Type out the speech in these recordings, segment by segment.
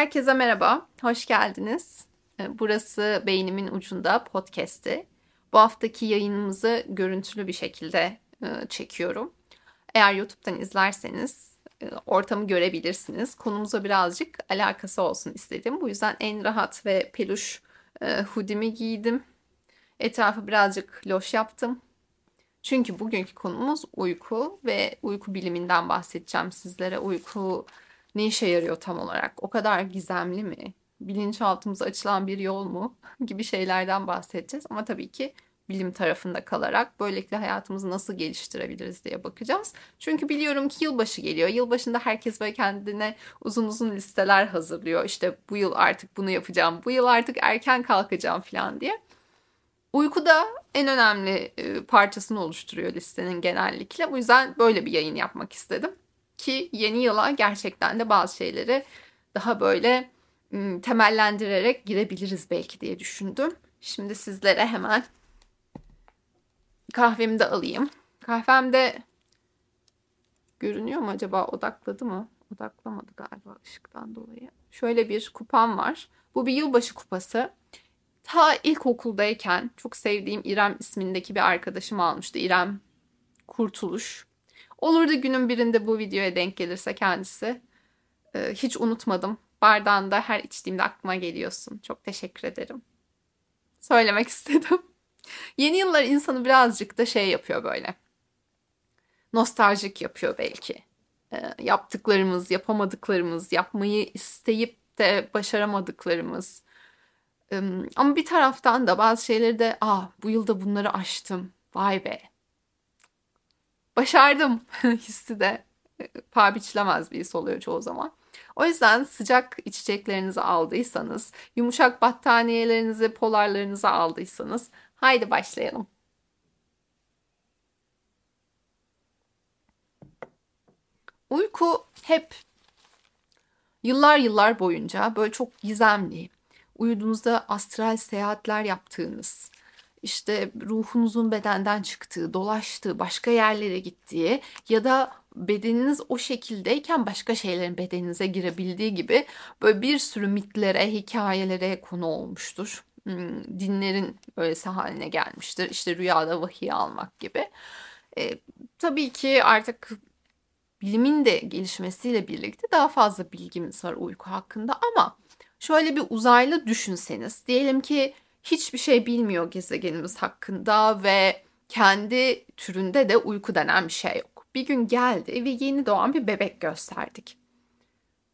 Herkese merhaba, hoş geldiniz. Ee, burası Beynimin Ucunda podcast'i. Bu haftaki yayınımızı görüntülü bir şekilde e, çekiyorum. Eğer YouTube'dan izlerseniz e, ortamı görebilirsiniz. Konumuza birazcık alakası olsun istedim. Bu yüzden en rahat ve peluş e, hoodie'mi giydim. Etrafı birazcık loş yaptım. Çünkü bugünkü konumuz uyku ve uyku biliminden bahsedeceğim sizlere. Uyku ne işe yarıyor tam olarak? O kadar gizemli mi? Bilinçaltımıza açılan bir yol mu? gibi şeylerden bahsedeceğiz. Ama tabii ki bilim tarafında kalarak böylelikle hayatımızı nasıl geliştirebiliriz diye bakacağız. Çünkü biliyorum ki yılbaşı geliyor. Yılbaşında herkes böyle kendine uzun uzun listeler hazırlıyor. İşte bu yıl artık bunu yapacağım, bu yıl artık erken kalkacağım falan diye. Uyku da en önemli e, parçasını oluşturuyor listenin genellikle. Bu yüzden böyle bir yayın yapmak istedim. Ki yeni yıla gerçekten de bazı şeyleri daha böyle temellendirerek girebiliriz belki diye düşündüm. Şimdi sizlere hemen kahvemi de alayım. Kahvem de görünüyor mu acaba odakladı mı? Odaklamadı galiba ışıktan dolayı. Şöyle bir kupam var. Bu bir yılbaşı kupası. Ta ilkokuldayken çok sevdiğim İrem ismindeki bir arkadaşım almıştı. İrem Kurtuluş. Olur da günün birinde bu videoya denk gelirse kendisi. Ee, hiç unutmadım. Bardağında her içtiğimde aklıma geliyorsun. Çok teşekkür ederim. Söylemek istedim. Yeni yıllar insanı birazcık da şey yapıyor böyle. Nostaljik yapıyor belki. Ee, yaptıklarımız, yapamadıklarımız, yapmayı isteyip de başaramadıklarımız. Ama bir taraftan da bazı şeyleri de ah bu yılda bunları aştım. Vay be başardım hissi de e, paha biçilemez bir his oluyor çoğu zaman. O yüzden sıcak içeceklerinizi aldıysanız, yumuşak battaniyelerinizi, polarlarınızı aldıysanız haydi başlayalım. Uyku hep yıllar yıllar boyunca böyle çok gizemli, uyuduğunuzda astral seyahatler yaptığınız, işte ruhunuzun bedenden çıktığı, dolaştığı, başka yerlere gittiği ya da bedeniniz o şekildeyken başka şeylerin bedeninize girebildiği gibi böyle bir sürü mitlere, hikayelere konu olmuştur. Hmm, dinlerin öylesi haline gelmiştir. İşte rüyada vahiy almak gibi. E, tabii ki artık bilimin de gelişmesiyle birlikte daha fazla bilgimiz var uyku hakkında ama şöyle bir uzaylı düşünseniz diyelim ki hiçbir şey bilmiyor gezegenimiz hakkında ve kendi türünde de uyku denen bir şey yok. Bir gün geldi ve yeni doğan bir bebek gösterdik.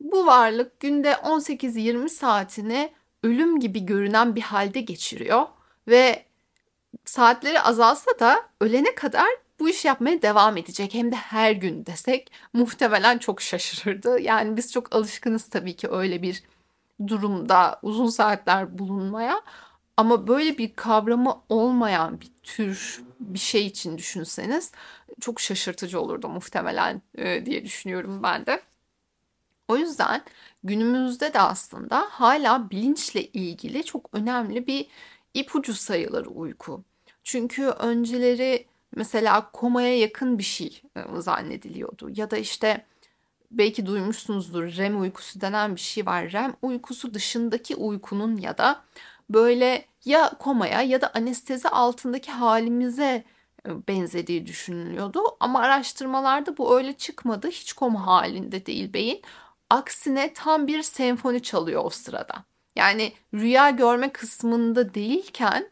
Bu varlık günde 18-20 saatini ölüm gibi görünen bir halde geçiriyor ve saatleri azalsa da ölene kadar bu iş yapmaya devam edecek. Hem de her gün desek muhtemelen çok şaşırırdı. Yani biz çok alışkınız tabii ki öyle bir durumda uzun saatler bulunmaya. Ama böyle bir kavramı olmayan bir tür bir şey için düşünseniz çok şaşırtıcı olurdu muhtemelen e, diye düşünüyorum ben de. O yüzden günümüzde de aslında hala bilinçle ilgili çok önemli bir ipucu sayılır uyku. Çünkü önceleri mesela komaya yakın bir şey e, zannediliyordu ya da işte belki duymuşsunuzdur REM uykusu denen bir şey var. REM uykusu dışındaki uykunun ya da böyle ya komaya ya da anestezi altındaki halimize e, benzediği düşünülüyordu. Ama araştırmalarda bu öyle çıkmadı. Hiç koma halinde değil beyin. Aksine tam bir senfoni çalıyor o sırada. Yani rüya görme kısmında değilken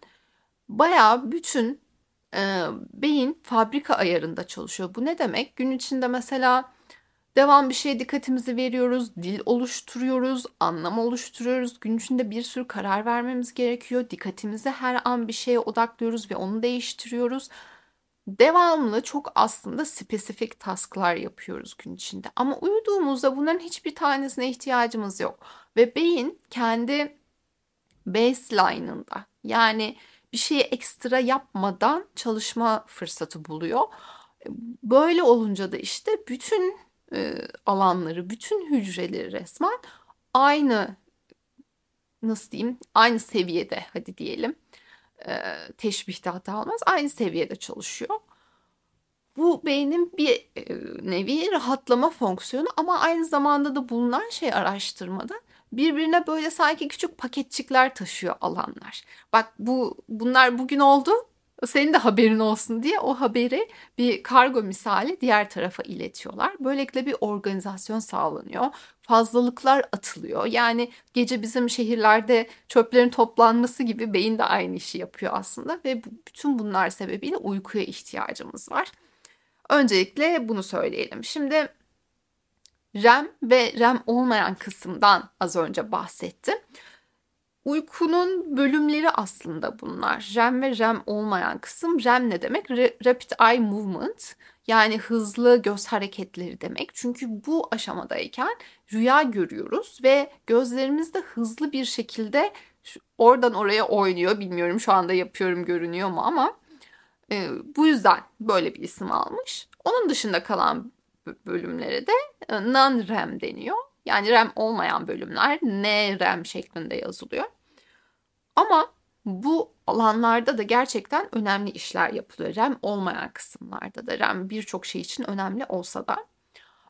baya bütün e, beyin fabrika ayarında çalışıyor. Bu ne demek? Gün içinde mesela Devam bir şeye dikkatimizi veriyoruz, dil oluşturuyoruz, anlam oluşturuyoruz. Gün içinde bir sürü karar vermemiz gerekiyor. Dikkatimizi her an bir şeye odaklıyoruz ve onu değiştiriyoruz. Devamlı çok aslında spesifik tasklar yapıyoruz gün içinde. Ama uyuduğumuzda bunların hiçbir tanesine ihtiyacımız yok. Ve beyin kendi baseline'ında yani bir şeyi ekstra yapmadan çalışma fırsatı buluyor. Böyle olunca da işte bütün e, alanları, bütün hücreleri resmen aynı nasıl diyeyim aynı seviyede hadi diyelim e, teşbihte hata olmaz aynı seviyede çalışıyor. Bu beynin bir e, nevi rahatlama fonksiyonu ama aynı zamanda da bulunan şey araştırmada birbirine böyle sanki küçük paketçikler taşıyor alanlar. Bak bu bunlar bugün oldu. Senin de haberin olsun diye o haberi bir kargo misali diğer tarafa iletiyorlar. Böylelikle bir organizasyon sağlanıyor. Fazlalıklar atılıyor. Yani gece bizim şehirlerde çöplerin toplanması gibi beyin de aynı işi yapıyor aslında ve bütün bunlar sebebiyle uykuya ihtiyacımız var. Öncelikle bunu söyleyelim. Şimdi REM ve REM olmayan kısımdan az önce bahsettim. Uykunun bölümleri aslında bunlar. REM ve REM olmayan kısım. REM ne demek? Rapid Eye Movement. Yani hızlı göz hareketleri demek. Çünkü bu aşamadayken rüya görüyoruz ve gözlerimiz de hızlı bir şekilde oradan oraya oynuyor. Bilmiyorum şu anda yapıyorum görünüyor mu ama e, bu yüzden böyle bir isim almış. Onun dışında kalan bölümlere de e, non-REM deniyor. Yani REM olmayan bölümler NREM şeklinde yazılıyor. Ama bu alanlarda da gerçekten önemli işler yapılıyor. REM olmayan kısımlarda da REM birçok şey için önemli olsa da.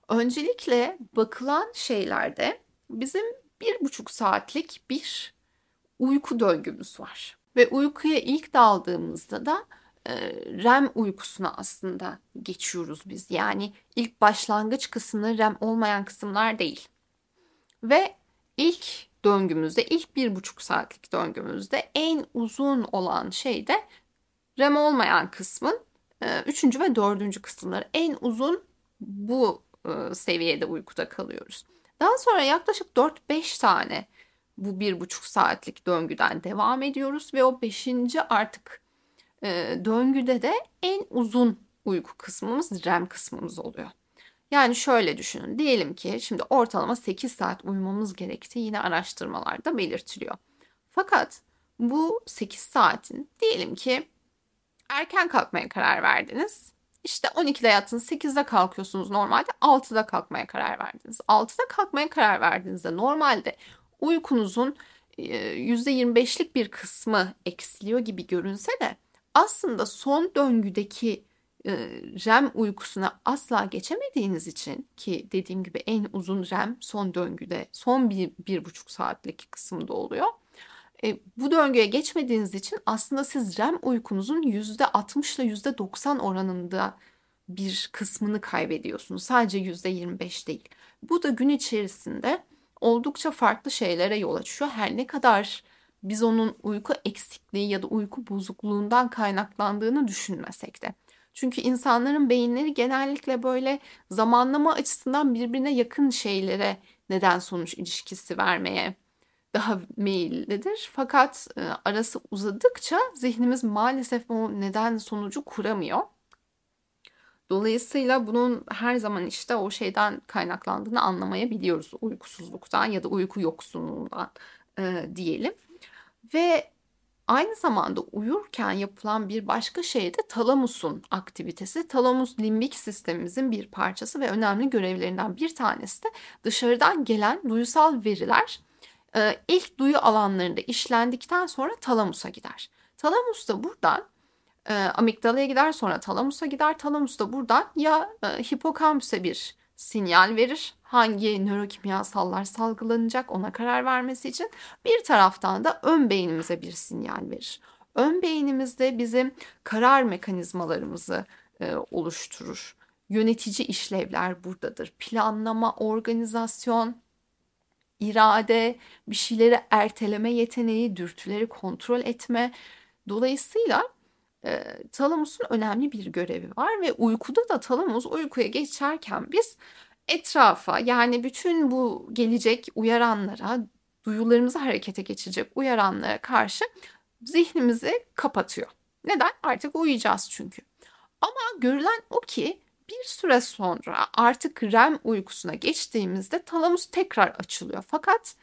Öncelikle bakılan şeylerde bizim bir buçuk saatlik bir uyku döngümüz var. Ve uykuya ilk daldığımızda da e, REM uykusuna aslında geçiyoruz biz. Yani ilk başlangıç kısmı REM olmayan kısımlar değil. Ve ilk döngümüzde, ilk bir buçuk saatlik döngümüzde en uzun olan şey de REM olmayan kısmın e, üçüncü ve dördüncü kısımları. En uzun bu e, seviyede uykuda kalıyoruz. Daha sonra yaklaşık 4-5 tane bu bir buçuk saatlik döngüden devam ediyoruz ve o beşinci artık e, döngüde de en uzun uyku kısmımız REM kısmımız oluyor. Yani şöyle düşünün. Diyelim ki şimdi ortalama 8 saat uyumamız gerektiği yine araştırmalarda belirtiliyor. Fakat bu 8 saatin diyelim ki erken kalkmaya karar verdiniz. İşte 12'de yattınız, 8'de kalkıyorsunuz normalde, 6'da kalkmaya karar verdiniz. 6'da kalkmaya karar verdiğinizde normalde uykunuzun %25'lik bir kısmı eksiliyor gibi görünse de aslında son döngüdeki REM uykusuna asla geçemediğiniz için ki dediğim gibi en uzun REM son döngüde son bir, bir buçuk saatlik kısımda oluyor. E, bu döngüye geçmediğiniz için aslında siz REM uykunuzun %60 ile %90 oranında bir kısmını kaybediyorsunuz. Sadece %25 değil. Bu da gün içerisinde oldukça farklı şeylere yol açıyor. Her ne kadar biz onun uyku eksikliği ya da uyku bozukluğundan kaynaklandığını düşünmesek de. Çünkü insanların beyinleri genellikle böyle zamanlama açısından birbirine yakın şeylere neden sonuç ilişkisi vermeye daha meyillidir. Fakat e, arası uzadıkça zihnimiz maalesef o neden sonucu kuramıyor. Dolayısıyla bunun her zaman işte o şeyden kaynaklandığını anlamayabiliyoruz. Uykusuzluktan ya da uyku yoksunluğundan e, diyelim. Ve aynı zamanda uyurken yapılan bir başka şey de talamusun aktivitesi. Talamus limbik sistemimizin bir parçası ve önemli görevlerinden bir tanesi de dışarıdan gelen duysal veriler e, ilk duyu alanlarında işlendikten sonra talamusa gider. Talamus da buradan e, amigdalaya gider sonra talamusa gider. Talamus da buradan ya e, hipokampüse bir sinyal verir. Hangi nörokimyasallar salgılanacak ona karar vermesi için bir taraftan da ön beynimize bir sinyal verir. Ön beynimizde bizim karar mekanizmalarımızı e, oluşturur. Yönetici işlevler buradadır. Planlama, organizasyon, irade, bir şeyleri erteleme yeteneği, dürtüleri kontrol etme. Dolayısıyla e, talamusun önemli bir görevi var ve uykuda da talamus uykuya geçerken biz etrafa yani bütün bu gelecek uyaranlara, duyularımızı harekete geçecek uyaranlara karşı zihnimizi kapatıyor. Neden? Artık uyuyacağız çünkü. Ama görülen o ki bir süre sonra artık REM uykusuna geçtiğimizde talamus tekrar açılıyor. Fakat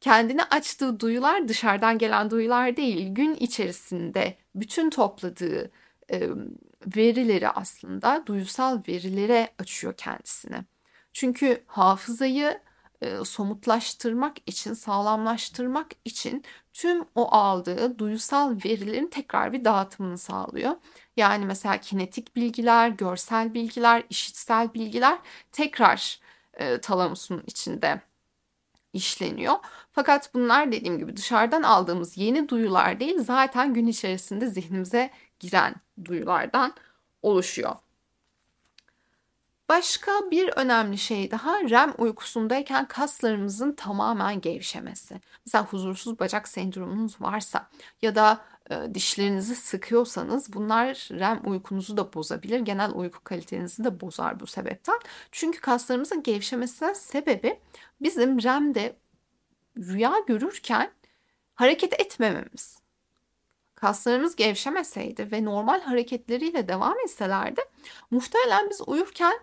kendini açtığı duyular dışarıdan gelen duyular değil. Gün içerisinde bütün topladığı verileri aslında duysal verilere açıyor kendisini. Çünkü hafızayı e, somutlaştırmak için, sağlamlaştırmak için tüm o aldığı duysal verilerin tekrar bir dağıtımını sağlıyor. Yani mesela kinetik bilgiler, görsel bilgiler, işitsel bilgiler tekrar e, talamusun içinde işleniyor. Fakat bunlar dediğim gibi dışarıdan aldığımız yeni duyular değil zaten gün içerisinde zihnimize giren duyulardan oluşuyor. Başka bir önemli şey daha REM uykusundayken kaslarımızın tamamen gevşemesi. Mesela huzursuz bacak sendromunuz varsa ya da e, dişlerinizi sıkıyorsanız bunlar REM uykunuzu da bozabilir. Genel uyku kalitenizi de bozar bu sebepten. Çünkü kaslarımızın gevşemesinin sebebi bizim REM'de rüya görürken hareket etmememiz. Kaslarımız gevşemeseydi ve normal hareketleriyle devam etselerdi muhtemelen biz uyurken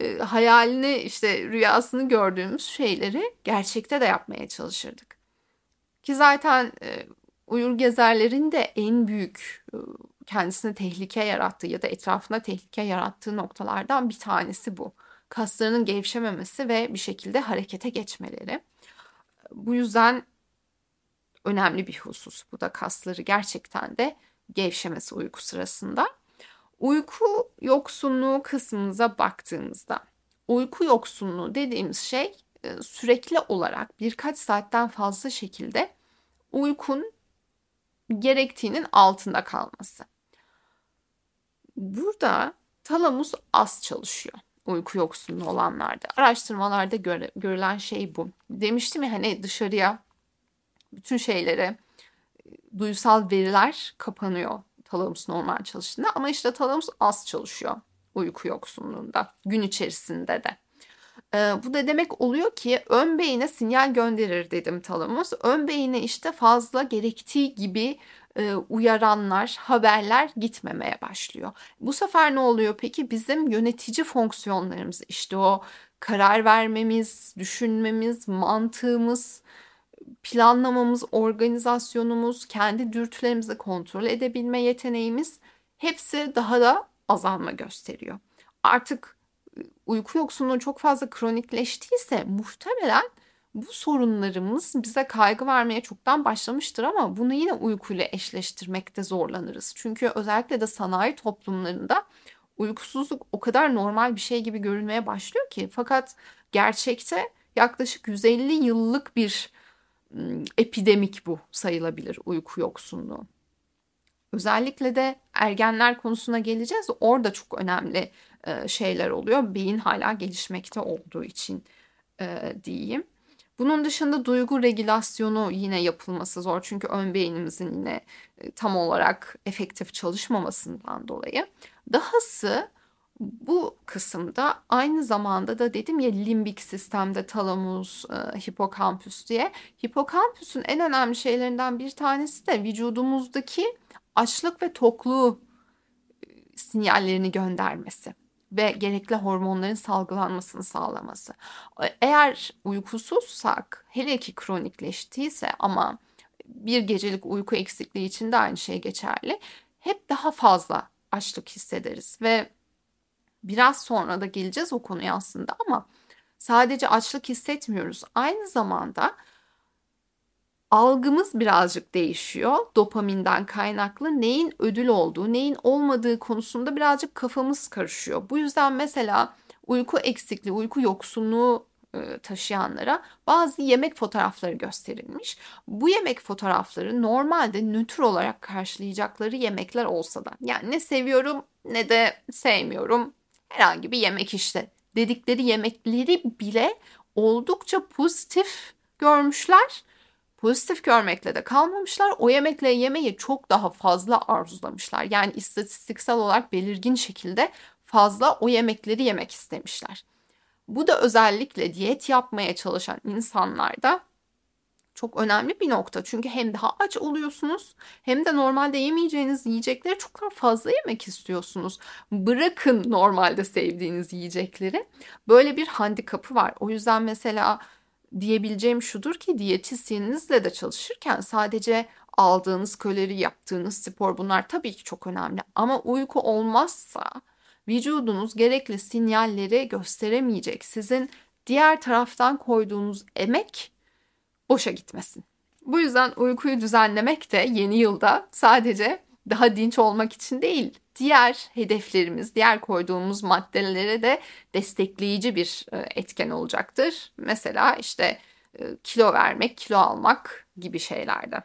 e, hayalini işte rüyasını gördüğümüz şeyleri gerçekte de yapmaya çalışırdık. Ki zaten e, uyur gezerlerin de en büyük e, kendisine tehlike yarattığı ya da etrafına tehlike yarattığı noktalardan bir tanesi bu. Kaslarının gevşememesi ve bir şekilde harekete geçmeleri. Bu yüzden önemli bir husus. Bu da kasları gerçekten de gevşemesi uyku sırasında. Uyku yoksunluğu kısmımıza baktığımızda uyku yoksunluğu dediğimiz şey e, sürekli olarak birkaç saatten fazla şekilde uykun gerektiğinin altında kalması. Burada talamus az çalışıyor uyku yoksunluğu olanlarda. Araştırmalarda göre, görülen şey bu. Demiştim ya hani dışarıya bütün şeylere duysal veriler kapanıyor talamus normal çalıştığında ama işte talamus az çalışıyor uyku yoksunluğunda gün içerisinde de. Ee, bu da demek oluyor ki ön beyine sinyal gönderir dedim talamus. Ön beyine işte fazla gerektiği gibi e, uyaranlar, haberler gitmemeye başlıyor. Bu sefer ne oluyor peki? Bizim yönetici fonksiyonlarımız işte o karar vermemiz, düşünmemiz, mantığımız, planlamamız, organizasyonumuz, kendi dürtülerimizi kontrol edebilme yeteneğimiz hepsi daha da azalma gösteriyor. Artık uyku yoksunluğu çok fazla kronikleştiyse muhtemelen bu sorunlarımız bize kaygı vermeye çoktan başlamıştır ama bunu yine uykuyla eşleştirmekte zorlanırız. Çünkü özellikle de sanayi toplumlarında uykusuzluk o kadar normal bir şey gibi görülmeye başlıyor ki fakat gerçekte yaklaşık 150 yıllık bir epidemik bu sayılabilir uyku yoksunluğu. Özellikle de ergenler konusuna geleceğiz. Orada çok önemli şeyler oluyor. Beyin hala gelişmekte olduğu için diyeyim. Bunun dışında duygu regülasyonu yine yapılması zor. Çünkü ön beynimizin yine tam olarak efektif çalışmamasından dolayı. Dahası bu kısımda aynı zamanda da dedim ya limbik sistemde talamus, e, hipokampüs diye. Hipokampüsün en önemli şeylerinden bir tanesi de vücudumuzdaki açlık ve tokluğu e, sinyallerini göndermesi ve gerekli hormonların salgılanmasını sağlaması. Eğer uykusuzsak hele ki kronikleştiyse ama bir gecelik uyku eksikliği için de aynı şey geçerli. Hep daha fazla açlık hissederiz ve Biraz sonra da geleceğiz o konuya aslında ama sadece açlık hissetmiyoruz. Aynı zamanda algımız birazcık değişiyor. Dopaminden kaynaklı neyin ödül olduğu, neyin olmadığı konusunda birazcık kafamız karışıyor. Bu yüzden mesela uyku eksikliği, uyku yoksunluğu e, taşıyanlara bazı yemek fotoğrafları gösterilmiş. Bu yemek fotoğrafları normalde nötr olarak karşılayacakları yemekler olsa da yani ne seviyorum ne de sevmiyorum herhangi bir yemek işte dedikleri yemekleri bile oldukça pozitif görmüşler. Pozitif görmekle de kalmamışlar. O yemekle yemeyi çok daha fazla arzulamışlar. Yani istatistiksel olarak belirgin şekilde fazla o yemekleri yemek istemişler. Bu da özellikle diyet yapmaya çalışan insanlarda çok önemli bir nokta. Çünkü hem daha aç oluyorsunuz hem de normalde yemeyeceğiniz yiyecekleri çok daha fazla yemek istiyorsunuz. Bırakın normalde sevdiğiniz yiyecekleri. Böyle bir handikapı var. O yüzden mesela diyebileceğim şudur ki diyetisyeninizle de çalışırken sadece aldığınız kalori, yaptığınız spor bunlar tabii ki çok önemli. Ama uyku olmazsa vücudunuz gerekli sinyalleri gösteremeyecek. Sizin diğer taraftan koyduğunuz emek boşa gitmesin. Bu yüzden uykuyu düzenlemek de yeni yılda sadece daha dinç olmak için değil, diğer hedeflerimiz, diğer koyduğumuz maddelere de destekleyici bir e, etken olacaktır. Mesela işte e, kilo vermek, kilo almak gibi şeylerde.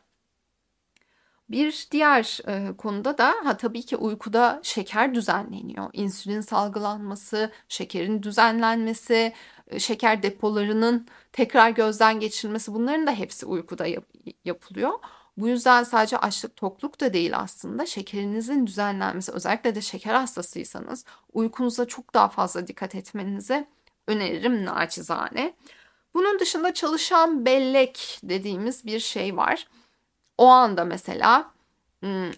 Bir diğer e, konuda da ha tabii ki uykuda şeker düzenleniyor. İnsülin salgılanması, şekerin düzenlenmesi, e, şeker depolarının tekrar gözden geçirilmesi bunların da hepsi uykuda yap- yapılıyor. Bu yüzden sadece açlık tokluk da değil aslında şekerinizin düzenlenmesi özellikle de şeker hastasıysanız uykunuza çok daha fazla dikkat etmenizi öneririm naçizane. Bunun dışında çalışan bellek dediğimiz bir şey var. O anda mesela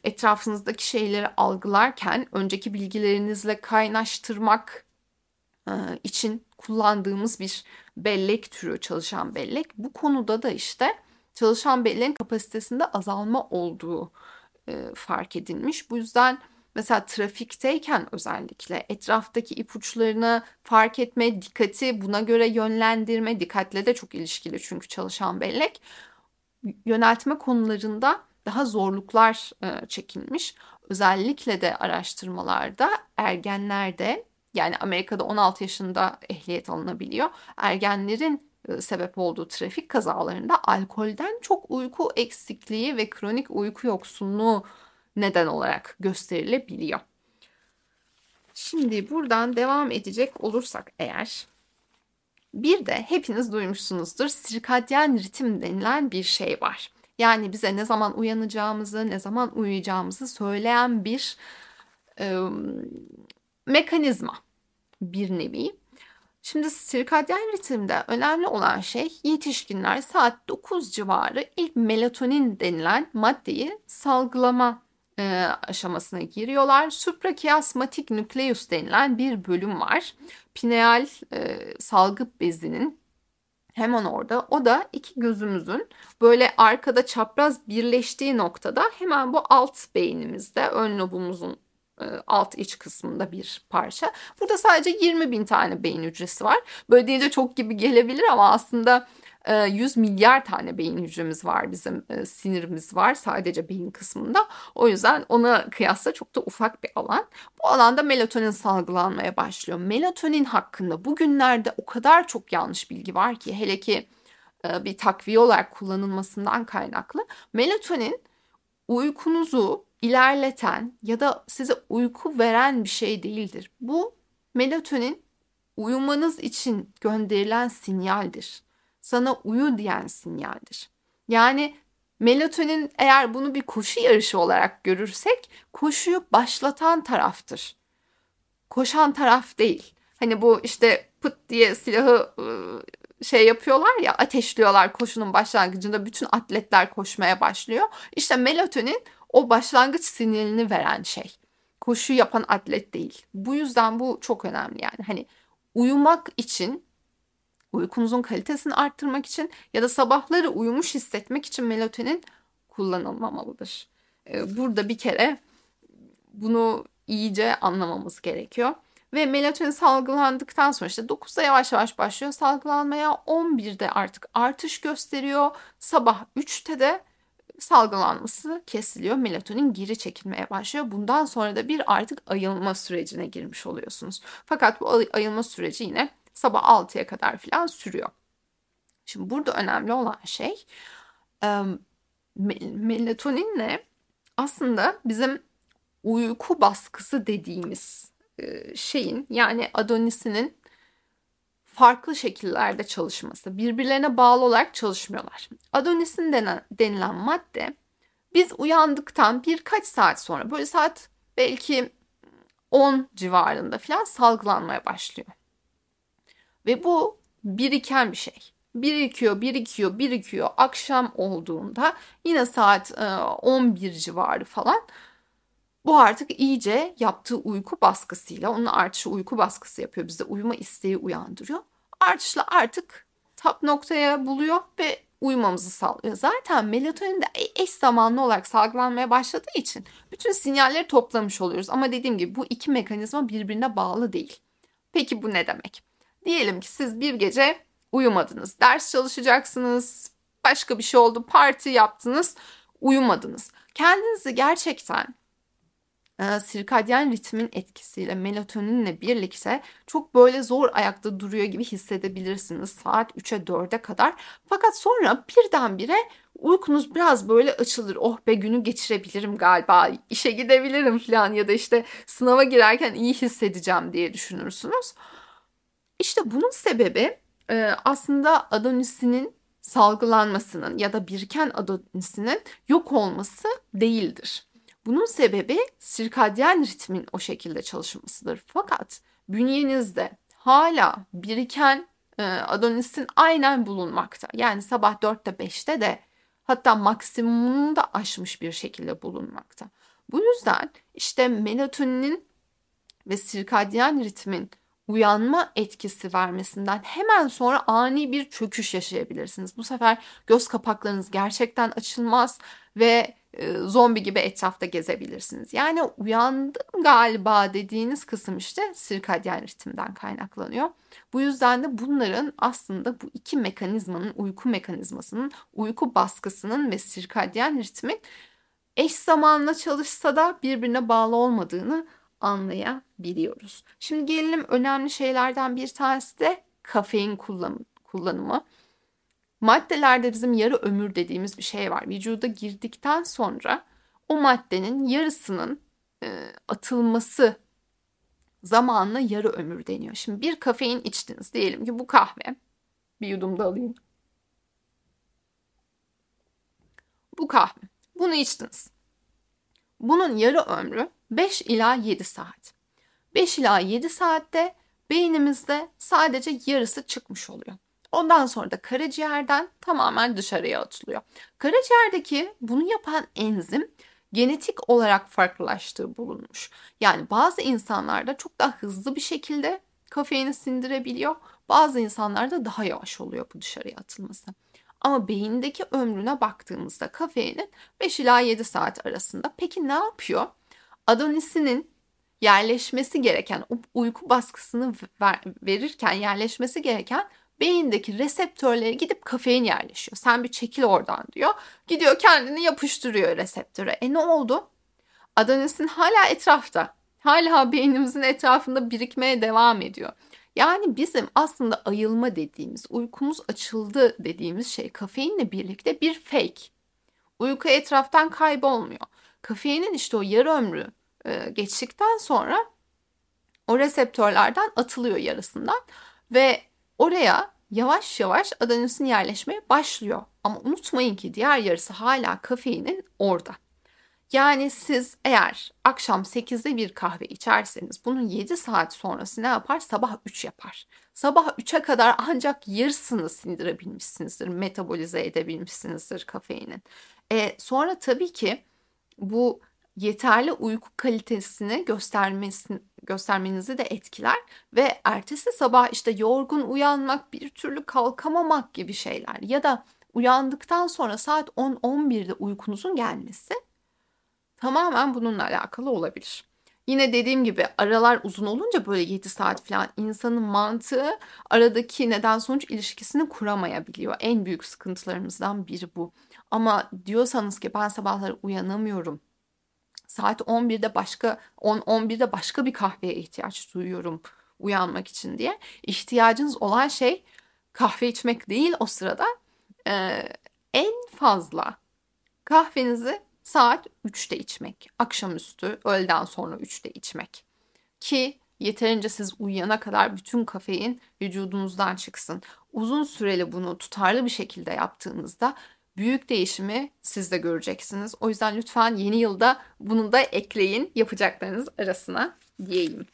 etrafınızdaki şeyleri algılarken önceki bilgilerinizle kaynaştırmak için kullandığımız bir bellek türü çalışan bellek. Bu konuda da işte çalışan belleğin kapasitesinde azalma olduğu fark edilmiş. Bu yüzden mesela trafikteyken özellikle etraftaki ipuçlarını fark etme, dikkati buna göre yönlendirme, dikkatle de çok ilişkili çünkü çalışan bellek yöneltme konularında daha zorluklar e, çekilmiş. Özellikle de araştırmalarda ergenlerde yani Amerika'da 16 yaşında ehliyet alınabiliyor. Ergenlerin e, sebep olduğu trafik kazalarında alkolden çok uyku eksikliği ve kronik uyku yoksunluğu neden olarak gösterilebiliyor. Şimdi buradan devam edecek olursak eğer bir de hepiniz duymuşsunuzdur sirkadyen ritim denilen bir şey var. Yani bize ne zaman uyanacağımızı, ne zaman uyuyacağımızı söyleyen bir e, mekanizma bir nevi. Şimdi sirkadyen ritimde önemli olan şey yetişkinler saat 9 civarı ilk melatonin denilen maddeyi salgılama e, aşamasına giriyorlar. Suprakiasmatik nükleus denilen bir bölüm var. Pineal e, salgı bezinin hemen orada. O da iki gözümüzün böyle arkada çapraz birleştiği noktada hemen bu alt beynimizde ön lobumuzun e, alt iç kısmında bir parça. Burada sadece 20 bin tane beyin hücresi var. Böyle deyince çok gibi gelebilir ama aslında 100 ee, milyar tane beyin hücremiz var bizim e, sinirimiz var sadece beyin kısmında. O yüzden ona kıyasla çok da ufak bir alan. Bu alanda melatonin salgılanmaya başlıyor. Melatonin hakkında bugünlerde o kadar çok yanlış bilgi var ki hele ki e, bir takviye olarak kullanılmasından kaynaklı. Melatonin uykunuzu ilerleten ya da size uyku veren bir şey değildir. Bu melatonin uyumanız için gönderilen sinyaldir sana uyu diyen sinyaldir. Yani melatonin eğer bunu bir koşu yarışı olarak görürsek koşuyu başlatan taraftır. Koşan taraf değil. Hani bu işte pıt diye silahı şey yapıyorlar ya ateşliyorlar koşunun başlangıcında bütün atletler koşmaya başlıyor. İşte melatonin o başlangıç sinyalini veren şey. Koşu yapan atlet değil. Bu yüzden bu çok önemli yani. Hani uyumak için uykunuzun kalitesini arttırmak için ya da sabahları uyumuş hissetmek için melatonin kullanılmamalıdır. Ee, burada bir kere bunu iyice anlamamız gerekiyor. Ve melatonin salgılandıktan sonra işte 9'da yavaş yavaş başlıyor salgılanmaya. 11'de artık artış gösteriyor. Sabah 3'te de salgılanması kesiliyor. Melatonin geri çekilmeye başlıyor. Bundan sonra da bir artık ayılma sürecine girmiş oluyorsunuz. Fakat bu ayılma süreci yine sabah 6'ya kadar falan sürüyor. Şimdi burada önemli olan şey melatoninle aslında bizim uyku baskısı dediğimiz şeyin yani adonisinin farklı şekillerde çalışması. Birbirlerine bağlı olarak çalışmıyorlar. Adonisin denilen madde biz uyandıktan birkaç saat sonra böyle saat belki 10 civarında falan salgılanmaya başlıyor. Ve bu biriken bir şey. Birikiyor, birikiyor, birikiyor. Akşam olduğunda yine saat 11 e, civarı falan bu artık iyice yaptığı uyku baskısıyla onun artışı uyku baskısı yapıyor. Bizde uyuma isteği uyandırıyor. Artışla artık tap noktaya buluyor ve uyumamızı sağlıyor. Zaten melatonin de e, eş zamanlı olarak salgılanmaya başladığı için bütün sinyalleri toplamış oluyoruz. Ama dediğim gibi bu iki mekanizma birbirine bağlı değil. Peki bu ne demek? Diyelim ki siz bir gece uyumadınız. Ders çalışacaksınız. Başka bir şey oldu. Parti yaptınız. Uyumadınız. Kendinizi gerçekten e, sirkadyen ritmin etkisiyle melatoninle birlikte çok böyle zor ayakta duruyor gibi hissedebilirsiniz saat 3'e 4'e kadar. Fakat sonra birdenbire uykunuz biraz böyle açılır. Oh be günü geçirebilirim galiba, işe gidebilirim falan ya da işte sınava girerken iyi hissedeceğim diye düşünürsünüz. İşte bunun sebebi e, aslında adonisinin salgılanmasının ya da biriken adonisinin yok olması değildir. Bunun sebebi sirkadyen ritmin o şekilde çalışmasıdır. Fakat bünyenizde hala biriken e, adonisin aynen bulunmakta. Yani sabah 4'te 5'te de hatta maksimumunu da aşmış bir şekilde bulunmakta. Bu yüzden işte melatoninin ve sirkadyen ritmin uyanma etkisi vermesinden hemen sonra ani bir çöküş yaşayabilirsiniz. Bu sefer göz kapaklarınız gerçekten açılmaz ve e, zombi gibi etrafta gezebilirsiniz. Yani uyandım galiba dediğiniz kısım işte sirkadyen ritimden kaynaklanıyor. Bu yüzden de bunların aslında bu iki mekanizmanın uyku mekanizmasının, uyku baskısının ve sirkadyen ritmin eş zamanla çalışsa da birbirine bağlı olmadığını anlayabiliyoruz. Şimdi gelelim önemli şeylerden bir tanesi de kafein kullanımı. Maddelerde bizim yarı ömür dediğimiz bir şey var. Vücuda girdikten sonra o maddenin yarısının e, atılması zamanla yarı ömür deniyor. Şimdi bir kafein içtiniz. Diyelim ki bu kahve. Bir yudum da alayım. Bu kahve. Bunu içtiniz. Bunun yarı ömrü 5 ila 7 saat. 5 ila 7 saatte beynimizde sadece yarısı çıkmış oluyor. Ondan sonra da karaciğerden tamamen dışarıya atılıyor. Karaciğerdeki bunu yapan enzim genetik olarak farklılaştığı bulunmuş. Yani bazı insanlarda çok daha hızlı bir şekilde kafeini sindirebiliyor. Bazı insanlarda daha yavaş oluyor bu dışarıya atılması. Ama beyindeki ömrüne baktığımızda kafeinin 5 ila 7 saat arasında. Peki ne yapıyor? Adonisinin yerleşmesi gereken, uyku baskısını ver, verirken yerleşmesi gereken beyindeki reseptörlere gidip kafein yerleşiyor. Sen bir çekil oradan diyor. Gidiyor kendini yapıştırıyor reseptöre. E ne oldu? Adonisin hala etrafta. Hala beynimizin etrafında birikmeye devam ediyor. Yani bizim aslında ayılma dediğimiz, uykumuz açıldı dediğimiz şey kafeinle birlikte bir fake. Uyku etraftan kaybolmuyor. Kafeinin işte o yarı ömrü geçtikten sonra o reseptörlerden atılıyor yarısından ve oraya yavaş yavaş adenosin yerleşmeye başlıyor. Ama unutmayın ki diğer yarısı hala kafeinin orada. Yani siz eğer akşam 8'de bir kahve içerseniz bunun 7 saat sonrası ne yapar? Sabah 3 yapar. Sabah 3'e kadar ancak yarısını sindirebilmişsinizdir, metabolize edebilmişsinizdir kafeinin. E, sonra tabii ki bu yeterli uyku kalitesini göstermesini, göstermenizi de etkiler ve ertesi sabah işte yorgun uyanmak, bir türlü kalkamamak gibi şeyler ya da uyandıktan sonra saat 10-11'de uykunuzun gelmesi tamamen bununla alakalı olabilir. Yine dediğim gibi aralar uzun olunca böyle 7 saat falan insanın mantığı aradaki neden sonuç ilişkisini kuramayabiliyor. En büyük sıkıntılarımızdan biri bu. Ama diyorsanız ki ben sabahları uyanamıyorum saat 11'de başka 10-11'de başka bir kahveye ihtiyaç duyuyorum uyanmak için diye. İhtiyacınız olan şey kahve içmek değil o sırada. Ee, en fazla kahvenizi saat 3'te içmek. Akşamüstü öğleden sonra 3'te içmek. Ki yeterince siz uyuyana kadar bütün kafein vücudunuzdan çıksın. Uzun süreli bunu tutarlı bir şekilde yaptığınızda büyük değişimi siz de göreceksiniz. O yüzden lütfen yeni yılda bunu da ekleyin yapacaklarınız arasına diyeyim.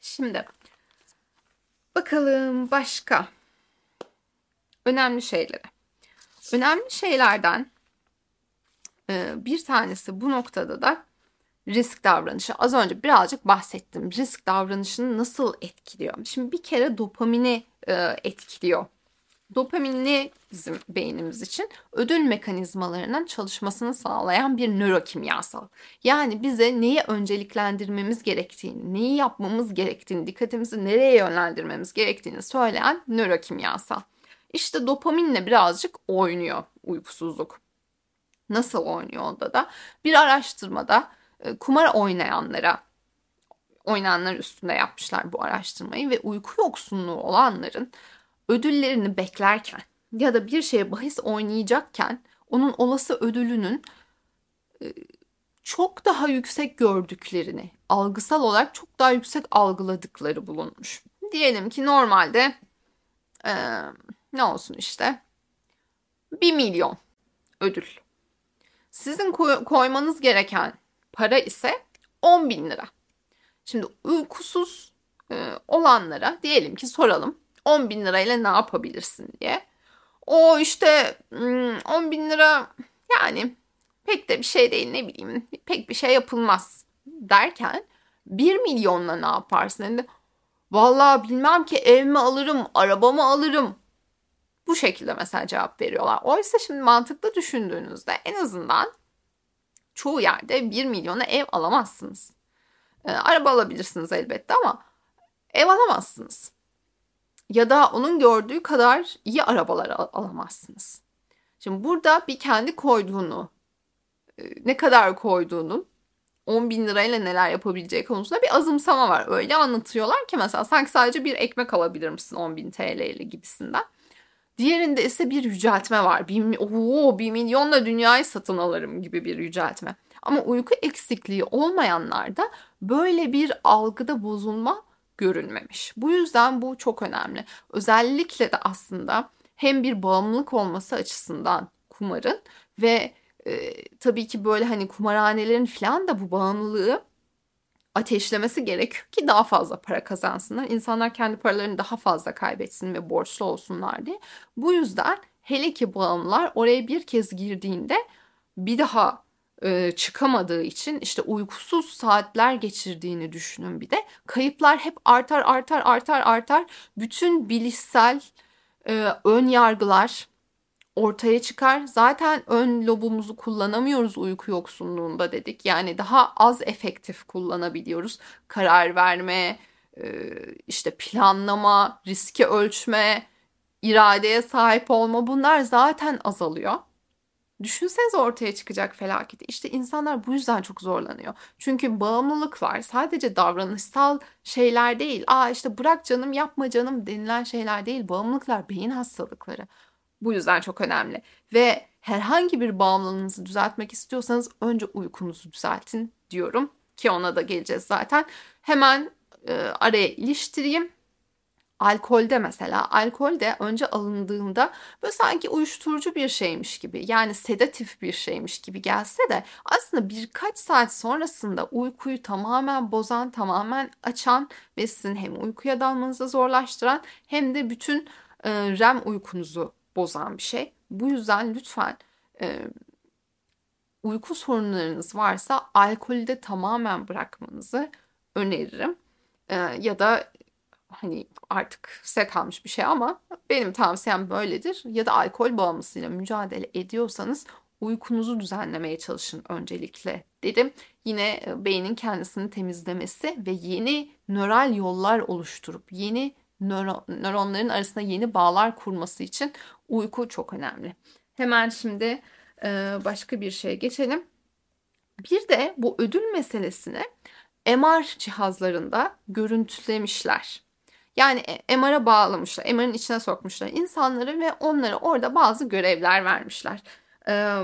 Şimdi bakalım başka önemli şeylere. Önemli şeylerden e, bir tanesi bu noktada da risk davranışı. Az önce birazcık bahsettim. Risk davranışını nasıl etkiliyor? Şimdi bir kere dopamini e, etkiliyor Dopamin ne bizim beynimiz için? Ödül mekanizmalarının çalışmasını sağlayan bir nörokimyasal. Yani bize neyi önceliklendirmemiz gerektiğini, neyi yapmamız gerektiğini, dikkatimizi nereye yönlendirmemiz gerektiğini söyleyen nörokimyasal. İşte dopaminle birazcık oynuyor uykusuzluk. Nasıl oynuyor onda da? Bir araştırmada e, kumar oynayanlara oynayanlar üstünde yapmışlar bu araştırmayı ve uyku yoksunluğu olanların ödüllerini beklerken ya da bir şeye bahis oynayacakken onun olası ödülünün e, çok daha yüksek gördüklerini, algısal olarak çok daha yüksek algıladıkları bulunmuş. Diyelim ki normalde e, ne olsun işte 1 milyon ödül. Sizin koy, koymanız gereken para ise 10 bin lira. Şimdi uykusuz e, olanlara diyelim ki soralım 10 bin lirayla ne yapabilirsin diye. O işte 10 hmm, bin lira yani pek de bir şey değil ne bileyim pek bir şey yapılmaz derken 1 milyonla ne yaparsın? Yani, Vallahi bilmem ki ev mi alırım, arabamı alırım. Bu şekilde mesela cevap veriyorlar. Oysa şimdi mantıklı düşündüğünüzde en azından çoğu yerde 1 milyona ev alamazsınız. E, araba alabilirsiniz elbette ama ev alamazsınız. Ya da onun gördüğü kadar iyi arabalar al- alamazsınız. Şimdi burada bir kendi koyduğunu, e, ne kadar koyduğunun 10 bin lirayla neler yapabileceği konusunda bir azımsama var. Öyle anlatıyorlar ki mesela sanki sadece bir ekmek alabilir misin 10 bin TL ile gibisinden. Diğerinde ise bir yüceltme var. Bir, oo, bir milyonla dünyayı satın alırım gibi bir yüceltme. Ama uyku eksikliği olmayanlarda böyle bir algıda bozulma görünmemiş. Bu yüzden bu çok önemli. Özellikle de aslında hem bir bağımlılık olması açısından kumarın ve e, tabii ki böyle hani kumarhanelerin falan da bu bağımlılığı ateşlemesi gerekiyor ki daha fazla para kazansınlar. İnsanlar kendi paralarını daha fazla kaybetsin ve borçlu olsunlar diye. Bu yüzden hele ki bağımlılar oraya bir kez girdiğinde bir daha e, çıkamadığı için işte uykusuz saatler geçirdiğini düşünün bir de. Kayıplar hep artar artar artar artar. Bütün bilişsel e, ön yargılar ortaya çıkar. Zaten ön lobumuzu kullanamıyoruz uyku yoksunluğunda dedik. Yani daha az efektif kullanabiliyoruz. Karar verme, e, işte planlama, riski ölçme, iradeye sahip olma bunlar zaten azalıyor. Düşünsenize ortaya çıkacak felaketi. İşte insanlar bu yüzden çok zorlanıyor. Çünkü bağımlılıklar sadece davranışsal şeyler değil. Aa işte bırak canım yapma canım denilen şeyler değil. Bağımlılıklar beyin hastalıkları. Bu yüzden çok önemli. Ve herhangi bir bağımlılığınızı düzeltmek istiyorsanız önce uykunuzu düzeltin diyorum. Ki ona da geleceğiz zaten. Hemen e, araya iliştireyim. Alkolde mesela, alkolde önce alındığında böyle sanki uyuşturucu bir şeymiş gibi yani sedatif bir şeymiş gibi gelse de aslında birkaç saat sonrasında uykuyu tamamen bozan, tamamen açan ve sizin hem uykuya dalmanızı zorlaştıran hem de bütün e, REM uykunuzu bozan bir şey. Bu yüzden lütfen e, uyku sorunlarınız varsa alkolü de tamamen bırakmanızı öneririm. E, ya da hani artık size kalmış bir şey ama benim tavsiyem böyledir. Ya da alkol bağımlısıyla mücadele ediyorsanız uykunuzu düzenlemeye çalışın öncelikle dedim. Yine e, beynin kendisini temizlemesi ve yeni nöral yollar oluşturup yeni nöro, nöronların arasında yeni bağlar kurması için uyku çok önemli. Hemen şimdi e, başka bir şeye geçelim. Bir de bu ödül meselesini MR cihazlarında görüntülemişler. Yani e, MR'a bağlamışlar, MR'ın içine sokmuşlar insanları ve onlara orada bazı görevler vermişler. Ee,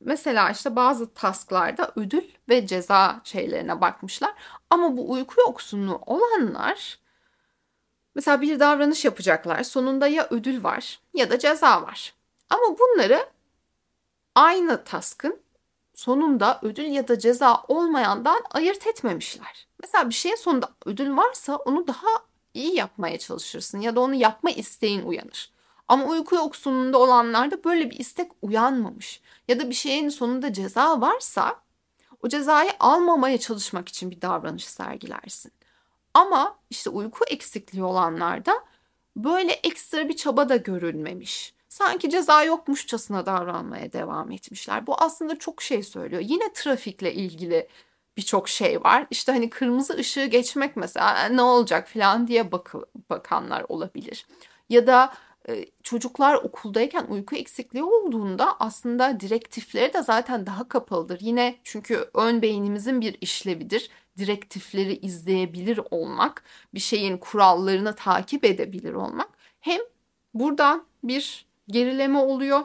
mesela işte bazı tasklarda ödül ve ceza şeylerine bakmışlar. Ama bu uyku yoksunluğu olanlar mesela bir davranış yapacaklar. Sonunda ya ödül var ya da ceza var. Ama bunları aynı taskın sonunda ödül ya da ceza olmayandan ayırt etmemişler. Mesela bir şeyin sonunda ödül varsa onu daha iyi yapmaya çalışırsın ya da onu yapma isteğin uyanır. Ama uyku yoksunluğunda olanlarda böyle bir istek uyanmamış. Ya da bir şeyin sonunda ceza varsa o cezayı almamaya çalışmak için bir davranış sergilersin. Ama işte uyku eksikliği olanlarda böyle ekstra bir çaba da görülmemiş. Sanki ceza yokmuşçasına davranmaya devam etmişler. Bu aslında çok şey söylüyor. Yine trafikle ilgili birçok şey var. İşte hani kırmızı ışığı geçmek mesela ne olacak falan diye bak bakanlar olabilir. Ya da e, çocuklar okuldayken uyku eksikliği olduğunda aslında direktifleri de zaten daha kapalıdır. Yine çünkü ön beynimizin bir işlevidir. Direktifleri izleyebilir olmak, bir şeyin kurallarını takip edebilir olmak. Hem buradan bir gerileme oluyor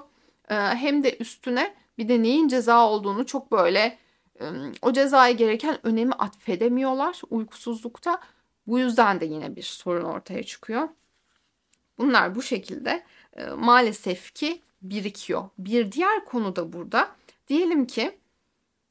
e, hem de üstüne bir de neyin ceza olduğunu çok böyle o cezaya gereken önemi atfedemiyorlar uykusuzlukta. Bu yüzden de yine bir sorun ortaya çıkıyor. Bunlar bu şekilde maalesef ki birikiyor. Bir diğer konu da burada. Diyelim ki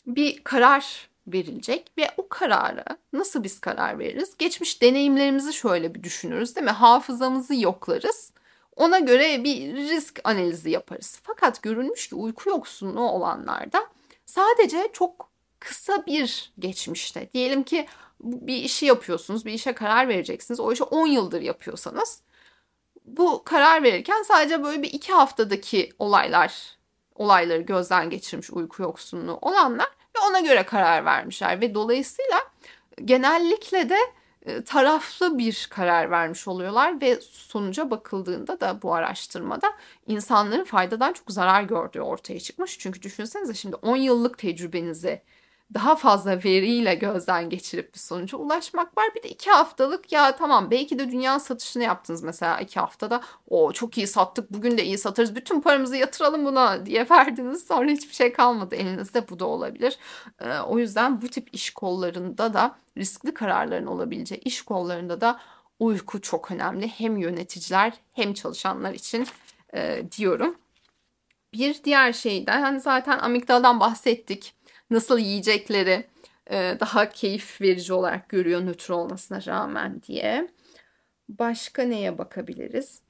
bir karar verilecek ve o kararı nasıl biz karar veririz? Geçmiş deneyimlerimizi şöyle bir düşünürüz değil mi? Hafızamızı yoklarız. Ona göre bir risk analizi yaparız. Fakat görülmüş ki uyku yoksunluğu olanlarda sadece çok kısa bir geçmişte diyelim ki bir işi yapıyorsunuz, bir işe karar vereceksiniz. O işi 10 yıldır yapıyorsanız bu karar verirken sadece böyle bir iki haftadaki olaylar olayları gözden geçirmiş uyku yoksunluğu olanlar ve ona göre karar vermişler ve dolayısıyla genellikle de e, taraflı bir karar vermiş oluyorlar ve sonuca bakıldığında da bu araştırmada insanların faydadan çok zarar gördüğü ortaya çıkmış. Çünkü düşünsenize şimdi 10 yıllık tecrübenizi daha fazla veriyle gözden geçirip bir sonuca ulaşmak var. Bir de iki haftalık ya tamam belki de dünya satışını yaptınız mesela iki haftada. O çok iyi sattık bugün de iyi satarız bütün paramızı yatıralım buna diye verdiniz. Sonra hiçbir şey kalmadı elinizde bu da olabilir. Ee, o yüzden bu tip iş kollarında da riskli kararların olabileceği iş kollarında da uyku çok önemli. Hem yöneticiler hem çalışanlar için e, diyorum. Bir diğer şeyden hani zaten amigdaldan bahsettik nasıl yiyecekleri e, daha keyif verici olarak görüyor nötr olmasına rağmen diye. Başka neye bakabiliriz?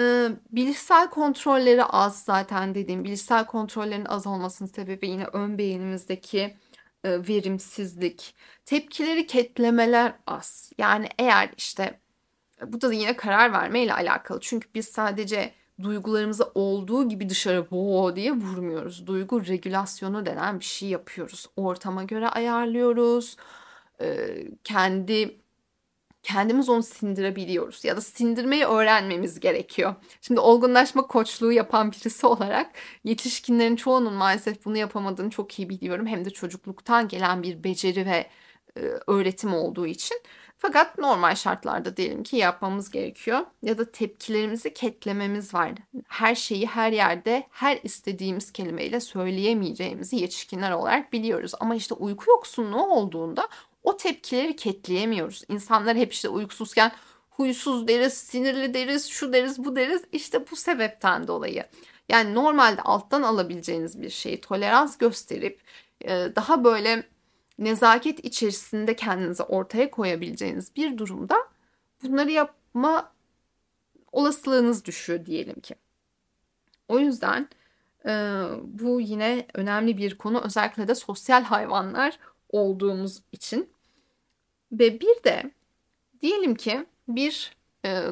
E, bilişsel kontrolleri az zaten dediğim bilişsel kontrollerin az olmasının sebebi yine ön beynimizdeki e, verimsizlik. Tepkileri ketlemeler az. Yani eğer işte bu da yine karar vermeyle alakalı. Çünkü biz sadece duygularımızı olduğu gibi dışarı bo diye vurmuyoruz. Duygu regülasyonu denen bir şey yapıyoruz. Ortama göre ayarlıyoruz. Ee, kendi kendimiz onu sindirebiliyoruz ya da sindirmeyi öğrenmemiz gerekiyor. Şimdi olgunlaşma koçluğu yapan birisi olarak yetişkinlerin çoğunun maalesef bunu yapamadığını çok iyi biliyorum. Hem de çocukluktan gelen bir beceri ve e, öğretim olduğu için. Fakat normal şartlarda diyelim ki yapmamız gerekiyor. Ya da tepkilerimizi ketlememiz var. Her şeyi her yerde her istediğimiz kelimeyle söyleyemeyeceğimizi yetişkinler olarak biliyoruz. Ama işte uyku yoksunluğu olduğunda o tepkileri ketleyemiyoruz. İnsanlar hep işte uykusuzken huysuz deriz, sinirli deriz, şu deriz, bu deriz. İşte bu sebepten dolayı. Yani normalde alttan alabileceğiniz bir şeyi tolerans gösterip daha böyle nezaket içerisinde kendinizi ortaya koyabileceğiniz bir durumda bunları yapma olasılığınız düşüyor diyelim ki. O yüzden e, bu yine önemli bir konu özellikle de sosyal hayvanlar olduğumuz için. Ve bir de diyelim ki bir e,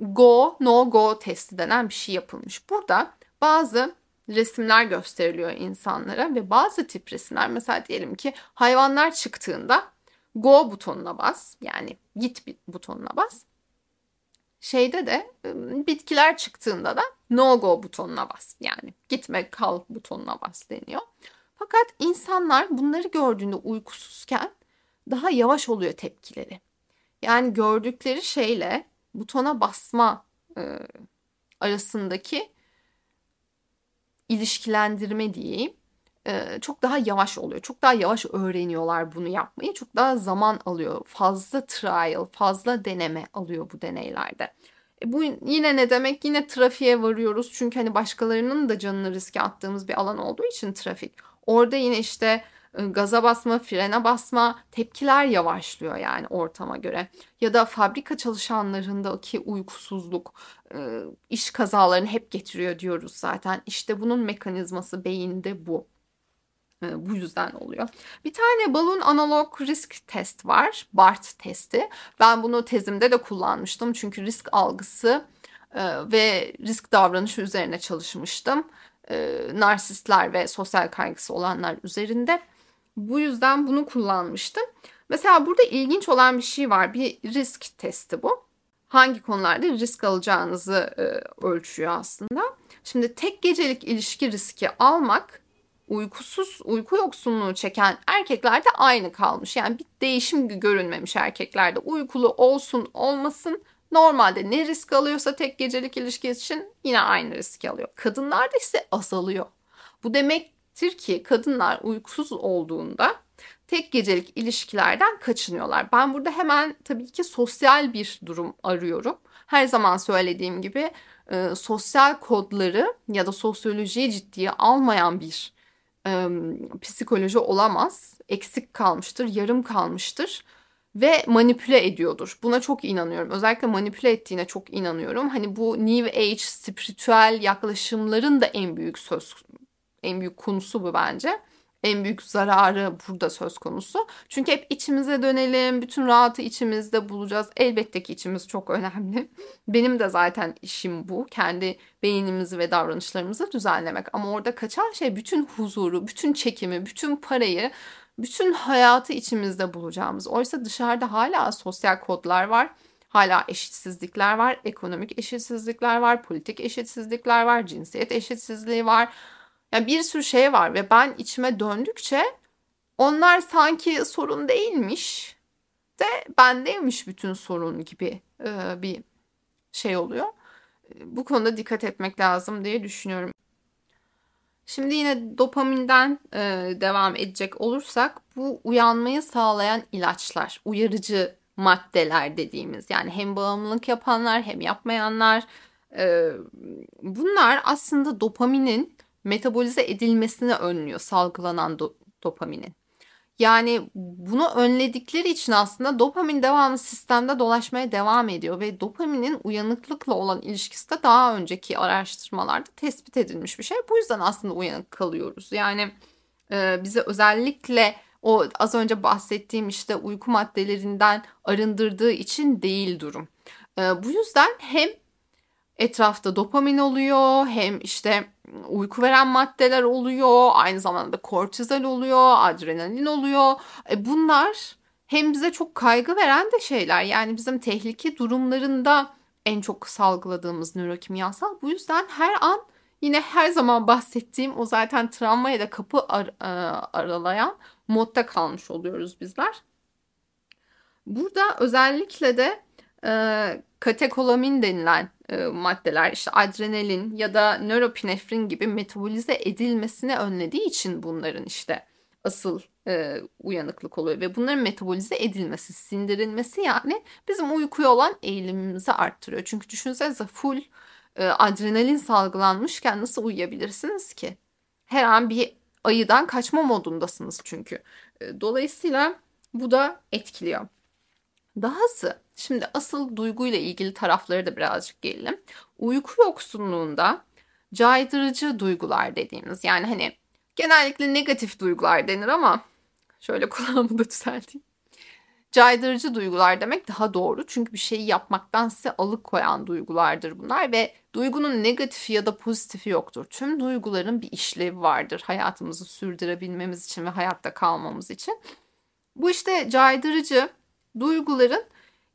go no go testi denen bir şey yapılmış. Burada bazı resimler gösteriliyor insanlara ve bazı tip resimler mesela diyelim ki hayvanlar çıktığında go butonuna bas yani git butonuna bas. Şeyde de ıı, bitkiler çıktığında da no go butonuna bas yani gitme kal butonuna bas deniyor. Fakat insanlar bunları gördüğünde uykusuzken daha yavaş oluyor tepkileri. Yani gördükleri şeyle butona basma e, arasındaki ilişkilendirme diyeyim çok daha yavaş oluyor. Çok daha yavaş öğreniyorlar bunu yapmayı. Çok daha zaman alıyor. Fazla trial, fazla deneme alıyor bu deneylerde. E bu yine ne demek? Yine trafiğe varıyoruz. Çünkü hani başkalarının da canını riske attığımız bir alan olduğu için trafik. Orada yine işte gaza basma, frene basma, tepkiler yavaşlıyor yani ortama göre. Ya da fabrika çalışanlarındaki uykusuzluk, iş kazalarını hep getiriyor diyoruz zaten. İşte bunun mekanizması beyinde bu. Bu yüzden oluyor. Bir tane balon analog risk test var. BART testi. Ben bunu tezimde de kullanmıştım. Çünkü risk algısı ve risk davranışı üzerine çalışmıştım. Narsistler ve sosyal kaygısı olanlar üzerinde. Bu yüzden bunu kullanmıştım. Mesela burada ilginç olan bir şey var. Bir risk testi bu. hangi konularda risk alacağınızı e, ölçüyor aslında. Şimdi tek gecelik ilişki riski almak uykusuz, uyku yoksunluğu çeken erkeklerde aynı kalmış. Yani bir değişim görünmemiş erkeklerde. Uykulu olsun olmasın normalde ne risk alıyorsa tek gecelik ilişki için yine aynı riski alıyor. Kadınlarda ise azalıyor. Bu demektir ki kadınlar uykusuz olduğunda tek gecelik ilişkilerden kaçınıyorlar. Ben burada hemen tabii ki sosyal bir durum arıyorum. Her zaman söylediğim gibi e, sosyal kodları ya da sosyolojiyi ciddiye almayan bir e, psikoloji olamaz. Eksik kalmıştır, yarım kalmıştır ve manipüle ediyordur. Buna çok inanıyorum. Özellikle manipüle ettiğine çok inanıyorum. Hani bu New Age spiritüel yaklaşımların da en büyük söz en büyük konusu bu bence en büyük zararı burada söz konusu. Çünkü hep içimize dönelim, bütün rahatı içimizde bulacağız. Elbette ki içimiz çok önemli. Benim de zaten işim bu. Kendi beynimizi ve davranışlarımızı düzenlemek. Ama orada kaçan şey bütün huzuru, bütün çekimi, bütün parayı, bütün hayatı içimizde bulacağımız. Oysa dışarıda hala sosyal kodlar var. Hala eşitsizlikler var, ekonomik eşitsizlikler var, politik eşitsizlikler var, cinsiyet eşitsizliği var yani bir sürü şey var ve ben içime döndükçe onlar sanki sorun değilmiş de bendeymiş bütün sorun gibi e, bir şey oluyor. Bu konuda dikkat etmek lazım diye düşünüyorum. Şimdi yine dopaminden e, devam edecek olursak bu uyanmayı sağlayan ilaçlar, uyarıcı maddeler dediğimiz yani hem bağımlılık yapanlar hem yapmayanlar e, bunlar aslında dopaminin metabolize edilmesini önlüyor salgılanan do- dopaminin. Yani bunu önledikleri için aslında dopamin devamlı sistemde dolaşmaya devam ediyor ve dopaminin uyanıklıkla olan ilişkisi de daha önceki araştırmalarda tespit edilmiş bir şey. Bu yüzden aslında uyanık kalıyoruz. Yani e, bize özellikle o az önce bahsettiğim işte uyku maddelerinden arındırdığı için değil durum. E, bu yüzden hem etrafta dopamin oluyor hem işte uyku veren maddeler oluyor aynı zamanda kortizol oluyor adrenalin oluyor. E bunlar hem bize çok kaygı veren de şeyler. Yani bizim tehlike durumlarında en çok salgıladığımız nörokimyasal. Bu yüzden her an yine her zaman bahsettiğim o zaten travmaya da kapı ar- e, aralayan modda kalmış oluyoruz bizler. Burada özellikle de e, katekolamin denilen e, maddeler işte adrenalin ya da nöropinefrin gibi metabolize edilmesini önlediği için bunların işte asıl e, uyanıklık oluyor ve bunların metabolize edilmesi, sindirilmesi yani bizim uykuya olan eğilimimizi arttırıyor. Çünkü düşünsenize full e, adrenalin salgılanmışken nasıl uyuyabilirsiniz ki? Her an bir ayıdan kaçma modundasınız çünkü. E, dolayısıyla bu da etkiliyor. Dahası şimdi asıl duyguyla ilgili tarafları da birazcık gelelim. Uyku yoksunluğunda caydırıcı duygular dediğimiz yani hani genellikle negatif duygular denir ama şöyle kulağımı da düzelteyim. Caydırıcı duygular demek daha doğru. Çünkü bir şeyi yapmaktan size alıkoyan duygulardır bunlar ve duygunun negatifi ya da pozitifi yoktur. Tüm duyguların bir işlevi vardır hayatımızı sürdürebilmemiz için ve hayatta kalmamız için. Bu işte caydırıcı duyguların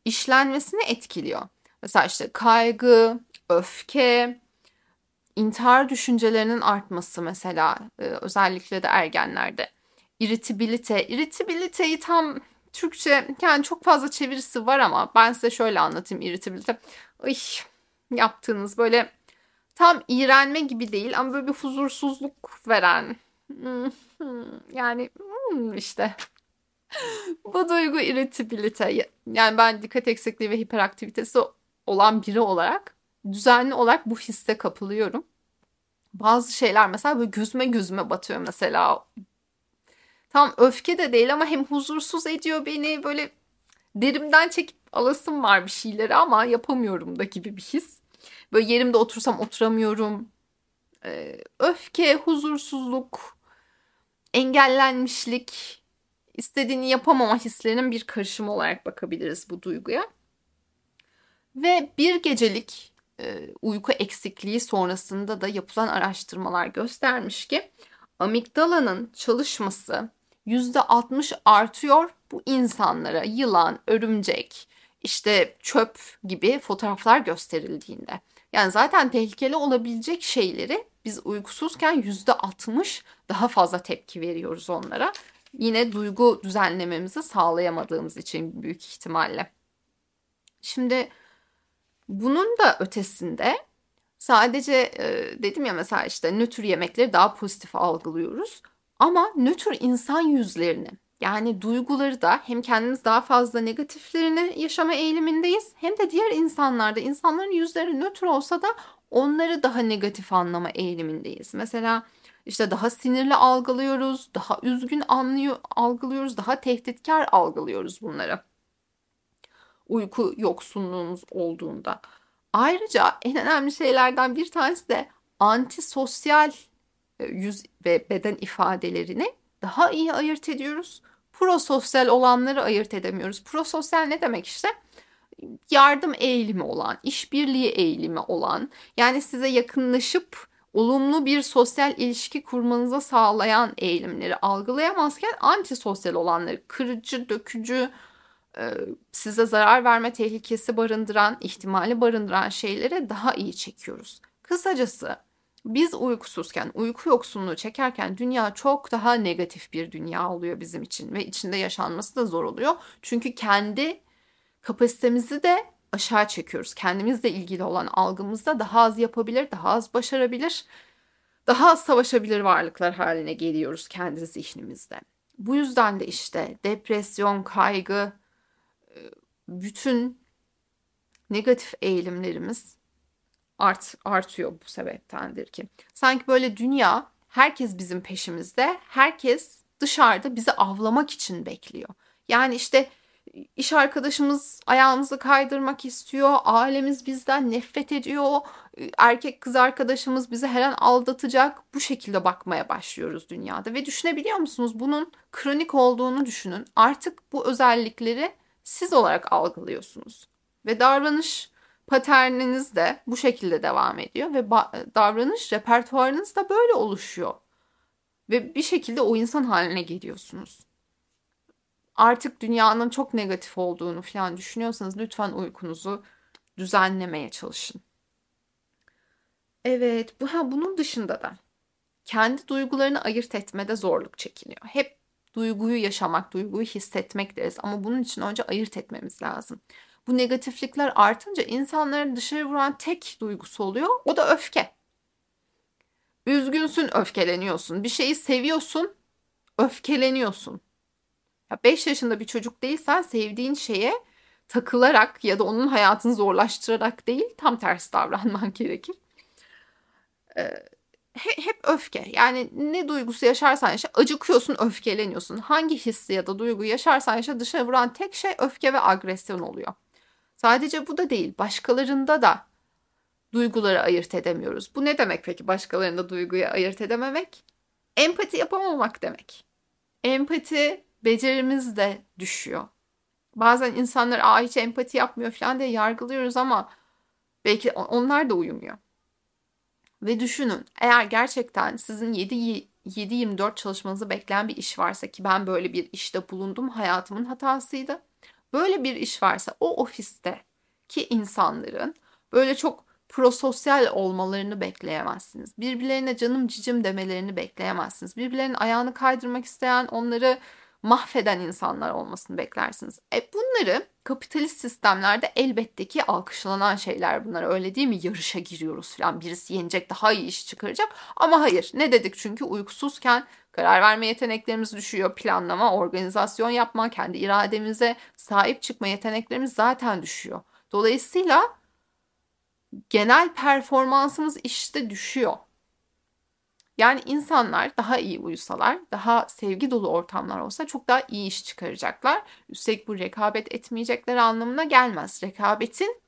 işlenmesini etkiliyor. Mesela işte kaygı, öfke, intihar düşüncelerinin artması mesela e, özellikle de ergenlerde. İrritabilite. İrritabiliteyi tam Türkçe yani çok fazla çevirisi var ama ben size şöyle anlatayım irritabilite. Ay, yaptığınız böyle tam iğrenme gibi değil ama böyle bir huzursuzluk veren. Yani hmm, işte bu duygu irritabilite. Yani ben dikkat eksikliği ve hiperaktivitesi olan biri olarak düzenli olarak bu hisse kapılıyorum. Bazı şeyler mesela böyle gözüme gözüme batıyor mesela. Tam öfke de değil ama hem huzursuz ediyor beni böyle derimden çekip alasım var bir şeyleri ama yapamıyorum da gibi bir his. Böyle yerimde otursam oturamıyorum. Ee, öfke, huzursuzluk, engellenmişlik, istediğini yapamama hislerinin bir karışımı olarak bakabiliriz bu duyguya. Ve bir gecelik e, uyku eksikliği sonrasında da yapılan araştırmalar göstermiş ki amigdalanın çalışması %60 artıyor bu insanlara yılan, örümcek, işte çöp gibi fotoğraflar gösterildiğinde. Yani zaten tehlikeli olabilecek şeyleri biz uykusuzken yüzde altmış daha fazla tepki veriyoruz onlara. Yine duygu düzenlememizi sağlayamadığımız için büyük ihtimalle. Şimdi bunun da ötesinde sadece e, dedim ya mesela işte nötr yemekleri daha pozitif algılıyoruz. Ama nötr insan yüzlerini yani duyguları da hem kendimiz daha fazla negatiflerini yaşama eğilimindeyiz hem de diğer insanlarda insanların yüzleri nötr olsa da onları daha negatif anlama eğilimindeyiz. Mesela işte daha sinirli algılıyoruz, daha üzgün anlıyor, algılıyoruz, daha tehditkar algılıyoruz bunları. Uyku yoksunluğumuz olduğunda. Ayrıca en önemli şeylerden bir tanesi de antisosyal e, yüz ve beden ifadelerini daha iyi ayırt ediyoruz. Prososyal olanları ayırt edemiyoruz. Prososyal ne demek işte? Yardım eğilimi olan, işbirliği eğilimi olan, yani size yakınlaşıp olumlu bir sosyal ilişki kurmanıza sağlayan eğilimleri algılayamazken antisosyal olanları, kırıcı, dökücü, e, size zarar verme tehlikesi barındıran, ihtimali barındıran şeylere daha iyi çekiyoruz. Kısacası biz uykusuzken, uyku yoksunluğu çekerken dünya çok daha negatif bir dünya oluyor bizim için ve içinde yaşanması da zor oluyor. Çünkü kendi kapasitemizi de aşağı çekiyoruz. Kendimizle ilgili olan algımızda daha az yapabilir, daha az başarabilir, daha az savaşabilir varlıklar haline geliyoruz kendi zihnimizde. Bu yüzden de işte depresyon, kaygı, e, bütün negatif eğilimlerimiz art, artıyor bu sebeptendir ki. Sanki böyle dünya herkes bizim peşimizde, herkes dışarıda bizi avlamak için bekliyor. Yani işte iş arkadaşımız ayağımızı kaydırmak istiyor, ailemiz bizden nefret ediyor, erkek kız arkadaşımız bizi her an aldatacak. Bu şekilde bakmaya başlıyoruz dünyada ve düşünebiliyor musunuz? Bunun kronik olduğunu düşünün. Artık bu özellikleri siz olarak algılıyorsunuz ve davranış paterniniz de bu şekilde devam ediyor ve davranış repertuarınız da böyle oluşuyor. Ve bir şekilde o insan haline geliyorsunuz. Artık dünyanın çok negatif olduğunu falan düşünüyorsanız lütfen uykunuzu düzenlemeye çalışın. Evet, bu ha bunun dışında da kendi duygularını ayırt etmede zorluk çekiniyor. Hep duyguyu yaşamak, duyguyu hissetmek deriz ama bunun için önce ayırt etmemiz lazım bu negatiflikler artınca insanların dışarı vuran tek duygusu oluyor. O da öfke. Üzgünsün, öfkeleniyorsun. Bir şeyi seviyorsun, öfkeleniyorsun. Ya 5 yaşında bir çocuk değilsen sevdiğin şeye takılarak ya da onun hayatını zorlaştırarak değil tam tersi davranman gerekir. Ee, hep öfke. Yani ne duygusu yaşarsan yaşa acıkıyorsun, öfkeleniyorsun. Hangi hissi ya da duygu yaşarsan yaşa dışarı vuran tek şey öfke ve agresyon oluyor. Sadece bu da değil, başkalarında da duyguları ayırt edemiyoruz. Bu ne demek peki başkalarında duyguyu ayırt edememek? Empati yapamamak demek. Empati becerimiz de düşüyor. Bazen insanlar Aa, hiç empati yapmıyor falan diye yargılıyoruz ama belki onlar da uyumuyor. Ve düşünün eğer gerçekten sizin 7-24 çalışmanızı bekleyen bir iş varsa ki ben böyle bir işte bulundum hayatımın hatasıydı. Böyle bir iş varsa o ofiste ki insanların böyle çok prososyal olmalarını bekleyemezsiniz. Birbirlerine canım cicim demelerini bekleyemezsiniz. Birbirlerinin ayağını kaydırmak isteyen, onları mahveden insanlar olmasını beklersiniz. E bunları kapitalist sistemlerde elbette ki alkışlanan şeyler bunlar öyle değil mi? Yarışa giriyoruz falan birisi yenecek daha iyi iş çıkaracak. Ama hayır ne dedik çünkü uykusuzken karar verme yeteneklerimiz düşüyor. Planlama, organizasyon yapma, kendi irademize sahip çıkma yeteneklerimiz zaten düşüyor. Dolayısıyla genel performansımız işte düşüyor. Yani insanlar daha iyi uyusalar, daha sevgi dolu ortamlar olsa çok daha iyi iş çıkaracaklar. Üstelik bu rekabet etmeyecekleri anlamına gelmez. Rekabetin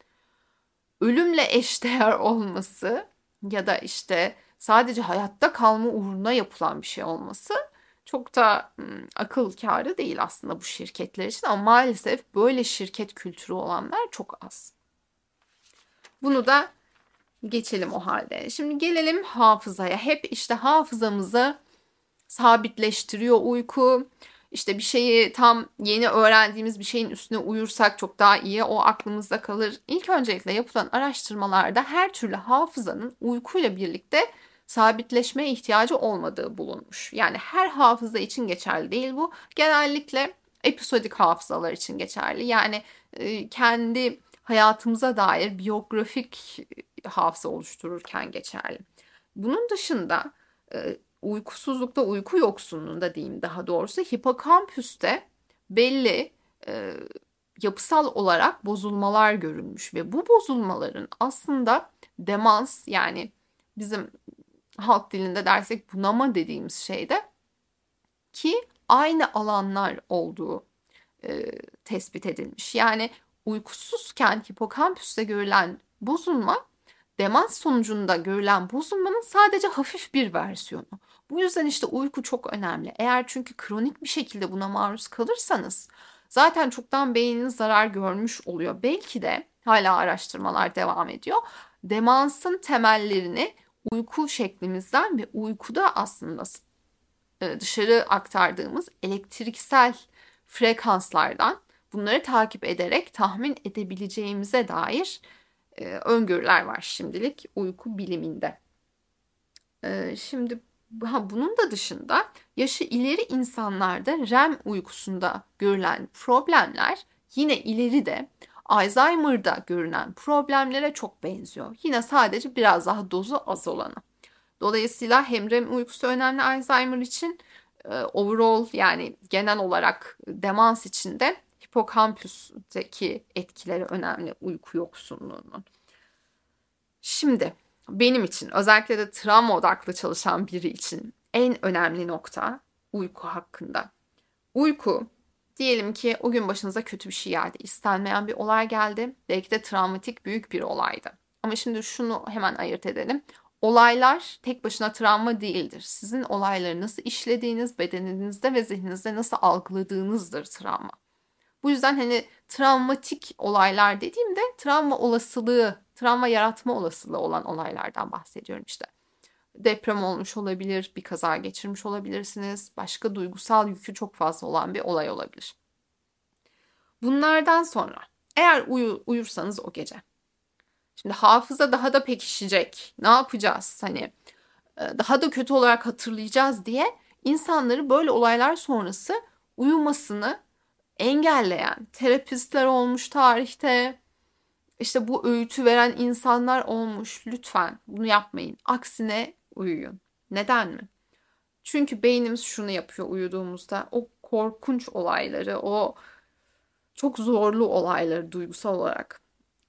ölümle eşdeğer olması ya da işte sadece hayatta kalma uğruna yapılan bir şey olması çok da ım, akıl kârı değil aslında bu şirketler için ama maalesef böyle şirket kültürü olanlar çok az. Bunu da geçelim o halde. Şimdi gelelim hafızaya. Hep işte hafızamızı sabitleştiriyor uyku. işte bir şeyi tam yeni öğrendiğimiz bir şeyin üstüne uyursak çok daha iyi o aklımızda kalır. İlk öncelikle yapılan araştırmalarda her türlü hafızanın uykuyla birlikte sabitleşmeye ihtiyacı olmadığı bulunmuş. Yani her hafıza için geçerli değil bu. Genellikle episodik hafızalar için geçerli. Yani kendi hayatımıza dair biyografik hafıza oluştururken geçerli. Bunun dışında e, uykusuzlukta, uyku yoksunluğunda diyeyim daha doğrusu hipokampüste belli e, yapısal olarak bozulmalar görülmüş ve bu bozulmaların aslında demans yani bizim halk dilinde dersek bunama dediğimiz şeyde ki aynı alanlar olduğu e, tespit edilmiş. Yani uykusuzken hipokampüste görülen bozulma demans sonucunda görülen bozulmanın sadece hafif bir versiyonu. Bu yüzden işte uyku çok önemli. Eğer çünkü kronik bir şekilde buna maruz kalırsanız zaten çoktan beyniniz zarar görmüş oluyor. Belki de hala araştırmalar devam ediyor. Demansın temellerini uyku şeklimizden ve uykuda aslında e, dışarı aktardığımız elektriksel frekanslardan bunları takip ederek tahmin edebileceğimize dair e, öngörüler var şimdilik uyku biliminde. E, şimdi ha, bunun da dışında yaşı ileri insanlarda REM uykusunda görülen problemler yine ileride Alzheimer'da görünen problemlere çok benziyor. Yine sadece biraz daha dozu az olanı. Dolayısıyla hem REM uykusu önemli Alzheimer için e, overall yani genel olarak demans için de hipokampüsteki etkileri önemli uyku yoksunluğunun. Şimdi benim için özellikle de travma odaklı çalışan biri için en önemli nokta uyku hakkında. Uyku diyelim ki o gün başınıza kötü bir şey geldi. istenmeyen bir olay geldi. Belki de travmatik büyük bir olaydı. Ama şimdi şunu hemen ayırt edelim. Olaylar tek başına travma değildir. Sizin olayları nasıl işlediğiniz, bedeninizde ve zihninizde nasıl algıladığınızdır travma. Bu yüzden hani travmatik olaylar dediğimde travma olasılığı, travma yaratma olasılığı olan olaylardan bahsediyorum işte. Deprem olmuş olabilir, bir kaza geçirmiş olabilirsiniz, başka duygusal yükü çok fazla olan bir olay olabilir. Bunlardan sonra eğer uyu, uyursanız o gece. Şimdi hafıza daha da pekişecek. Ne yapacağız? Hani e, daha da kötü olarak hatırlayacağız diye insanları böyle olaylar sonrası uyumasını engelleyen terapistler olmuş tarihte. İşte bu öğütü veren insanlar olmuş. Lütfen bunu yapmayın. Aksine uyuyun. Neden mi? Çünkü beynimiz şunu yapıyor uyuduğumuzda. O korkunç olayları, o çok zorlu olayları duygusal olarak.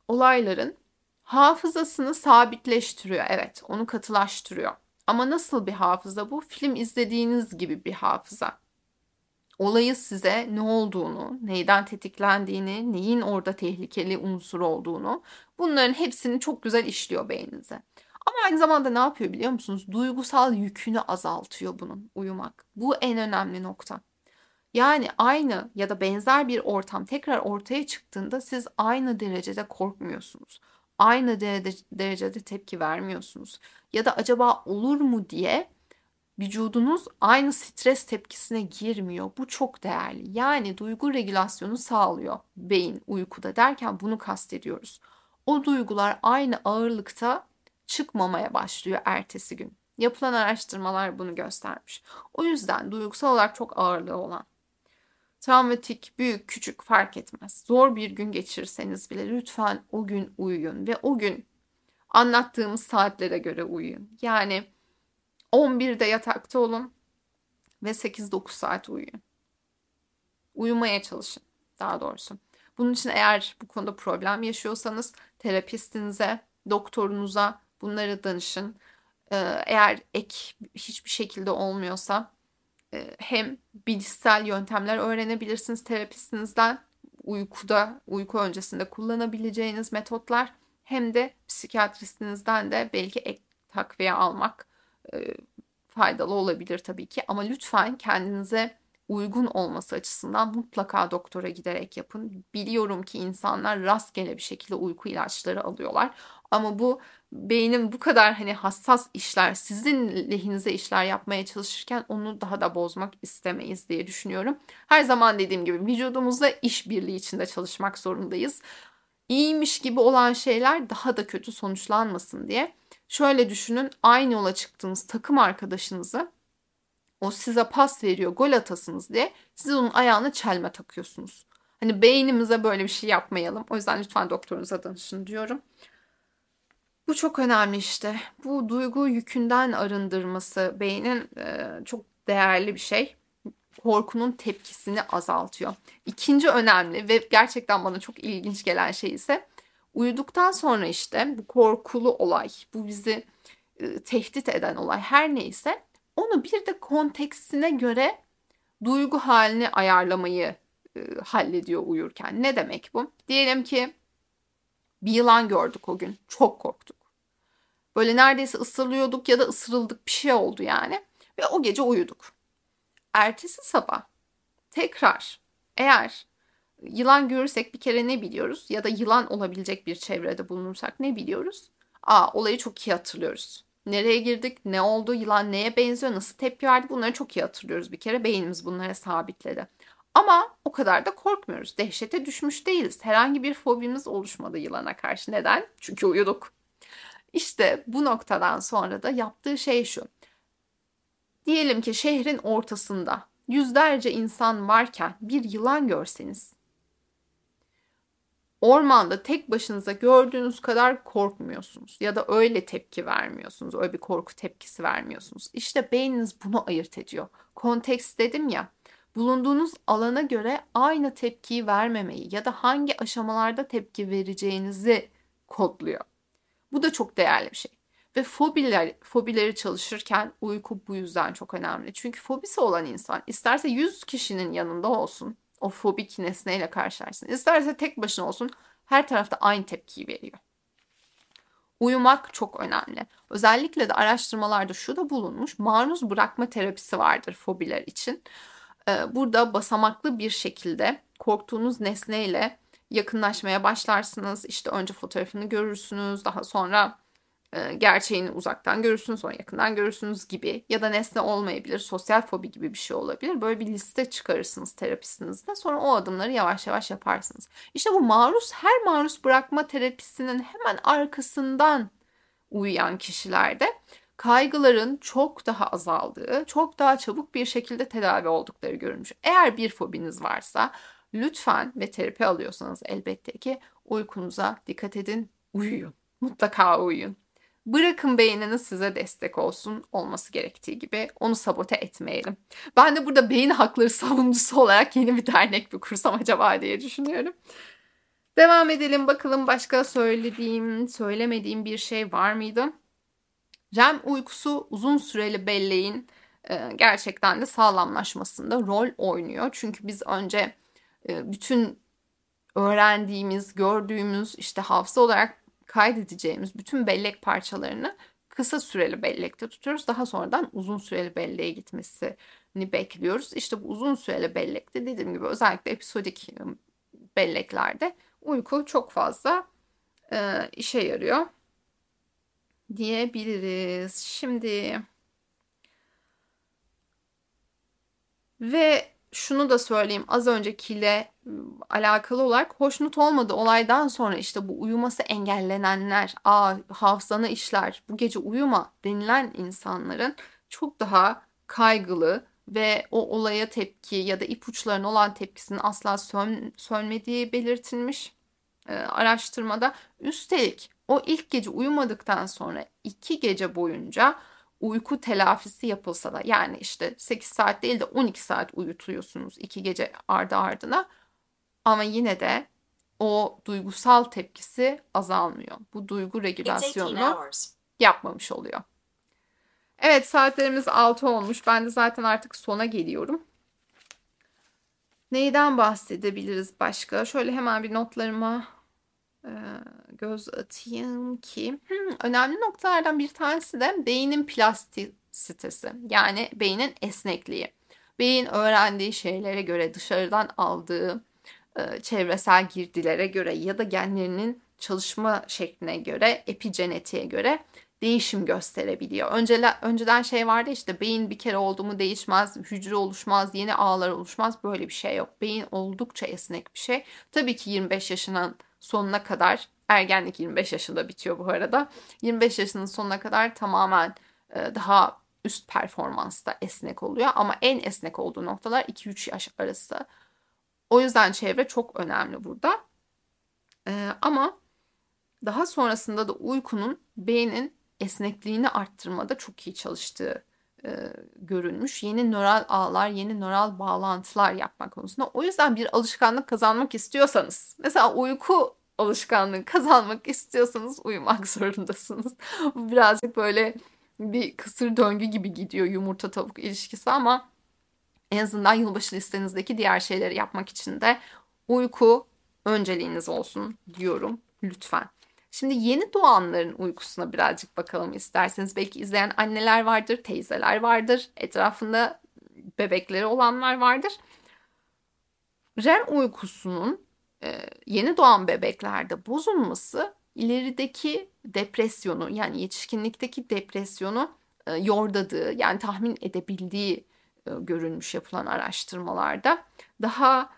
Olayların hafızasını sabitleştiriyor. Evet, onu katılaştırıyor. Ama nasıl bir hafıza bu? Film izlediğiniz gibi bir hafıza olayı size ne olduğunu, neyden tetiklendiğini, neyin orada tehlikeli unsur olduğunu bunların hepsini çok güzel işliyor beyninize. Ama aynı zamanda ne yapıyor biliyor musunuz? Duygusal yükünü azaltıyor bunun uyumak. Bu en önemli nokta. Yani aynı ya da benzer bir ortam tekrar ortaya çıktığında siz aynı derecede korkmuyorsunuz. Aynı derecede tepki vermiyorsunuz. Ya da acaba olur mu diye vücudunuz aynı stres tepkisine girmiyor. Bu çok değerli. Yani duygu regülasyonu sağlıyor beyin uykuda derken bunu kastediyoruz. O duygular aynı ağırlıkta çıkmamaya başlıyor ertesi gün. Yapılan araştırmalar bunu göstermiş. O yüzden duygusal olarak çok ağırlığı olan, travmatik, büyük, küçük fark etmez. Zor bir gün geçirseniz bile lütfen o gün uyuyun ve o gün anlattığımız saatlere göre uyuyun. Yani 11'de yatakta olun ve 8-9 saat uyuyun. Uyumaya çalışın daha doğrusu. Bunun için eğer bu konuda problem yaşıyorsanız terapistinize, doktorunuza bunları danışın. Ee, eğer ek hiçbir şekilde olmuyorsa e, hem bilişsel yöntemler öğrenebilirsiniz terapistinizden uykuda, uyku öncesinde kullanabileceğiniz metotlar hem de psikiyatristinizden de belki ek takviye almak faydalı olabilir tabii ki ama lütfen kendinize uygun olması açısından mutlaka doktora giderek yapın. Biliyorum ki insanlar rastgele bir şekilde uyku ilaçları alıyorlar. Ama bu beynin bu kadar hani hassas işler, sizin lehinize işler yapmaya çalışırken onu daha da bozmak istemeyiz diye düşünüyorum. Her zaman dediğim gibi vücudumuzla işbirliği içinde çalışmak zorundayız. İyiymiş gibi olan şeyler daha da kötü sonuçlanmasın diye. Şöyle düşünün aynı yola çıktığınız takım arkadaşınızı o size pas veriyor gol atasınız diye siz onun ayağına çelme takıyorsunuz. Hani beynimize böyle bir şey yapmayalım. O yüzden lütfen doktorunuza danışın diyorum. Bu çok önemli işte. Bu duygu yükünden arındırması beynin e, çok değerli bir şey. Korkunun tepkisini azaltıyor. İkinci önemli ve gerçekten bana çok ilginç gelen şey ise uyuduktan sonra işte bu korkulu olay, bu bizi e, tehdit eden olay her neyse onu bir de konteksine göre duygu halini ayarlamayı e, hallediyor uyurken. Ne demek bu? Diyelim ki bir yılan gördük o gün. Çok korktuk. Böyle neredeyse ısırılıyorduk ya da ısırıldık bir şey oldu yani. Ve o gece uyuduk. Ertesi sabah tekrar eğer yılan görürsek bir kere ne biliyoruz? Ya da yılan olabilecek bir çevrede bulunursak ne biliyoruz? Aa olayı çok iyi hatırlıyoruz. Nereye girdik, ne oldu, yılan neye benziyor, nasıl tepki verdi bunları çok iyi hatırlıyoruz bir kere. Beynimiz bunlara sabitledi. Ama o kadar da korkmuyoruz. Dehşete düşmüş değiliz. Herhangi bir fobimiz oluşmadı yılana karşı. Neden? Çünkü uyuduk. İşte bu noktadan sonra da yaptığı şey şu. Diyelim ki şehrin ortasında yüzlerce insan varken bir yılan görseniz ormanda tek başınıza gördüğünüz kadar korkmuyorsunuz ya da öyle tepki vermiyorsunuz. Öyle bir korku tepkisi vermiyorsunuz. İşte beyniniz bunu ayırt ediyor. Konteks dedim ya. Bulunduğunuz alana göre aynı tepkiyi vermemeyi ya da hangi aşamalarda tepki vereceğinizi kodluyor. Bu da çok değerli bir şey. Ve fobiler, fobileri çalışırken uyku bu yüzden çok önemli. Çünkü fobisi olan insan isterse 100 kişinin yanında olsun o fobik nesneyle karşılaşsın. İsterse tek başına olsun her tarafta aynı tepkiyi veriyor. Uyumak çok önemli. Özellikle de araştırmalarda şu da bulunmuş. Maruz bırakma terapisi vardır fobiler için. Ee, burada basamaklı bir şekilde korktuğunuz nesneyle yakınlaşmaya başlarsınız. İşte önce fotoğrafını görürsünüz, daha sonra gerçeğini uzaktan görürsünüz, sonra yakından görürsünüz gibi ya da nesne olmayabilir, sosyal fobi gibi bir şey olabilir. Böyle bir liste çıkarırsınız terapistinizde. Sonra o adımları yavaş yavaş yaparsınız. İşte bu maruz, her maruz bırakma terapisinin hemen arkasından uyuyan kişilerde kaygıların çok daha azaldığı, çok daha çabuk bir şekilde tedavi oldukları görülmüş. Eğer bir fobiniz varsa lütfen ve terapi alıyorsanız elbette ki uykunuza dikkat edin, uyuyun. Mutlaka uyuyun. Bırakın beyniniz size destek olsun olması gerektiği gibi onu sabote etmeyelim. Ben de burada beyin hakları savunucusu olarak yeni bir dernek bir kursam acaba diye düşünüyorum. Devam edelim bakalım başka söylediğim, söylemediğim bir şey var mıydı? REM uykusu uzun süreli belleğin e, gerçekten de sağlamlaşmasında rol oynuyor. Çünkü biz önce e, bütün öğrendiğimiz, gördüğümüz işte hafıza olarak kaydedeceğimiz bütün bellek parçalarını kısa süreli bellekte tutuyoruz. Daha sonradan uzun süreli belleğe gitmesini bekliyoruz. İşte bu uzun süreli bellekte dediğim gibi özellikle episodik ıı, belleklerde uyku çok fazla e, işe yarıyor diyebiliriz. Şimdi ve şunu da söyleyeyim az öncekiyle alakalı olarak hoşnut olmadı olaydan sonra işte bu uyuması engellenenler, aa hafızanı işler, bu gece uyuma denilen insanların çok daha kaygılı ve o olaya tepki ya da ipuçlarına olan tepkisinin asla sön, sönmediği belirtilmiş e, araştırmada. Üstelik o ilk gece uyumadıktan sonra iki gece boyunca uyku telafisi yapılsa da yani işte 8 saat değil de 12 saat uyutuyorsunuz iki gece ardı ardına ama yine de o duygusal tepkisi azalmıyor. Bu duygu regülasyonunu yapmamış oluyor. Evet saatlerimiz 6 olmuş. Ben de zaten artık sona geliyorum. Neyden bahsedebiliriz başka? Şöyle hemen bir notlarıma e, göz atayım ki hmm, önemli noktalardan bir tanesi de beynin plastisitesi yani beynin esnekliği. Beyin öğrendiği şeylere göre dışarıdan aldığı çevresel girdilere göre ya da genlerinin çalışma şekline göre, epigenetiğe göre değişim gösterebiliyor. Önceden, önceden şey vardı işte beyin bir kere oldu mu değişmez, hücre oluşmaz, yeni ağlar oluşmaz. Böyle bir şey yok. Beyin oldukça esnek bir şey. Tabii ki 25 yaşının sonuna kadar, ergenlik 25 yaşında bitiyor bu arada. 25 yaşının sonuna kadar tamamen e, daha üst performansta esnek oluyor. Ama en esnek olduğu noktalar 2-3 yaş arası. O yüzden çevre çok önemli burada. Ee, ama daha sonrasında da uykunun beynin esnekliğini arttırmada çok iyi çalıştığı e, görülmüş. Yeni nöral ağlar, yeni nöral bağlantılar yapmak konusunda. O yüzden bir alışkanlık kazanmak istiyorsanız, mesela uyku alışkanlığı kazanmak istiyorsanız uyumak zorundasınız. Bu birazcık böyle bir kısır döngü gibi gidiyor yumurta tavuk ilişkisi ama en azından yılbaşı listenizdeki diğer şeyleri yapmak için de uyku önceliğiniz olsun diyorum lütfen. Şimdi yeni doğanların uykusuna birazcık bakalım isterseniz. Belki izleyen anneler vardır, teyzeler vardır, etrafında bebekleri olanlar vardır. REM uykusunun e, yeni doğan bebeklerde bozulması ilerideki depresyonu yani yetişkinlikteki depresyonu e, yordadığı yani tahmin edebildiği görülmüş yapılan araştırmalarda daha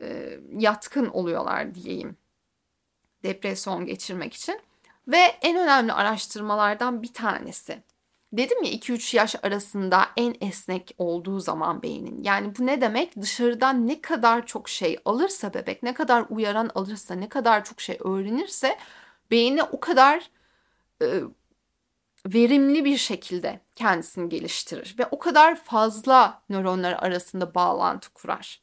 e, yatkın oluyorlar diyeyim depresyon geçirmek için. Ve en önemli araştırmalardan bir tanesi. Dedim ya 2-3 yaş arasında en esnek olduğu zaman beynin. Yani bu ne demek? Dışarıdan ne kadar çok şey alırsa bebek, ne kadar uyaran alırsa, ne kadar çok şey öğrenirse beyni o kadar e, verimli bir şekilde kendisini geliştirir ve o kadar fazla nöronlar arasında bağlantı kurar.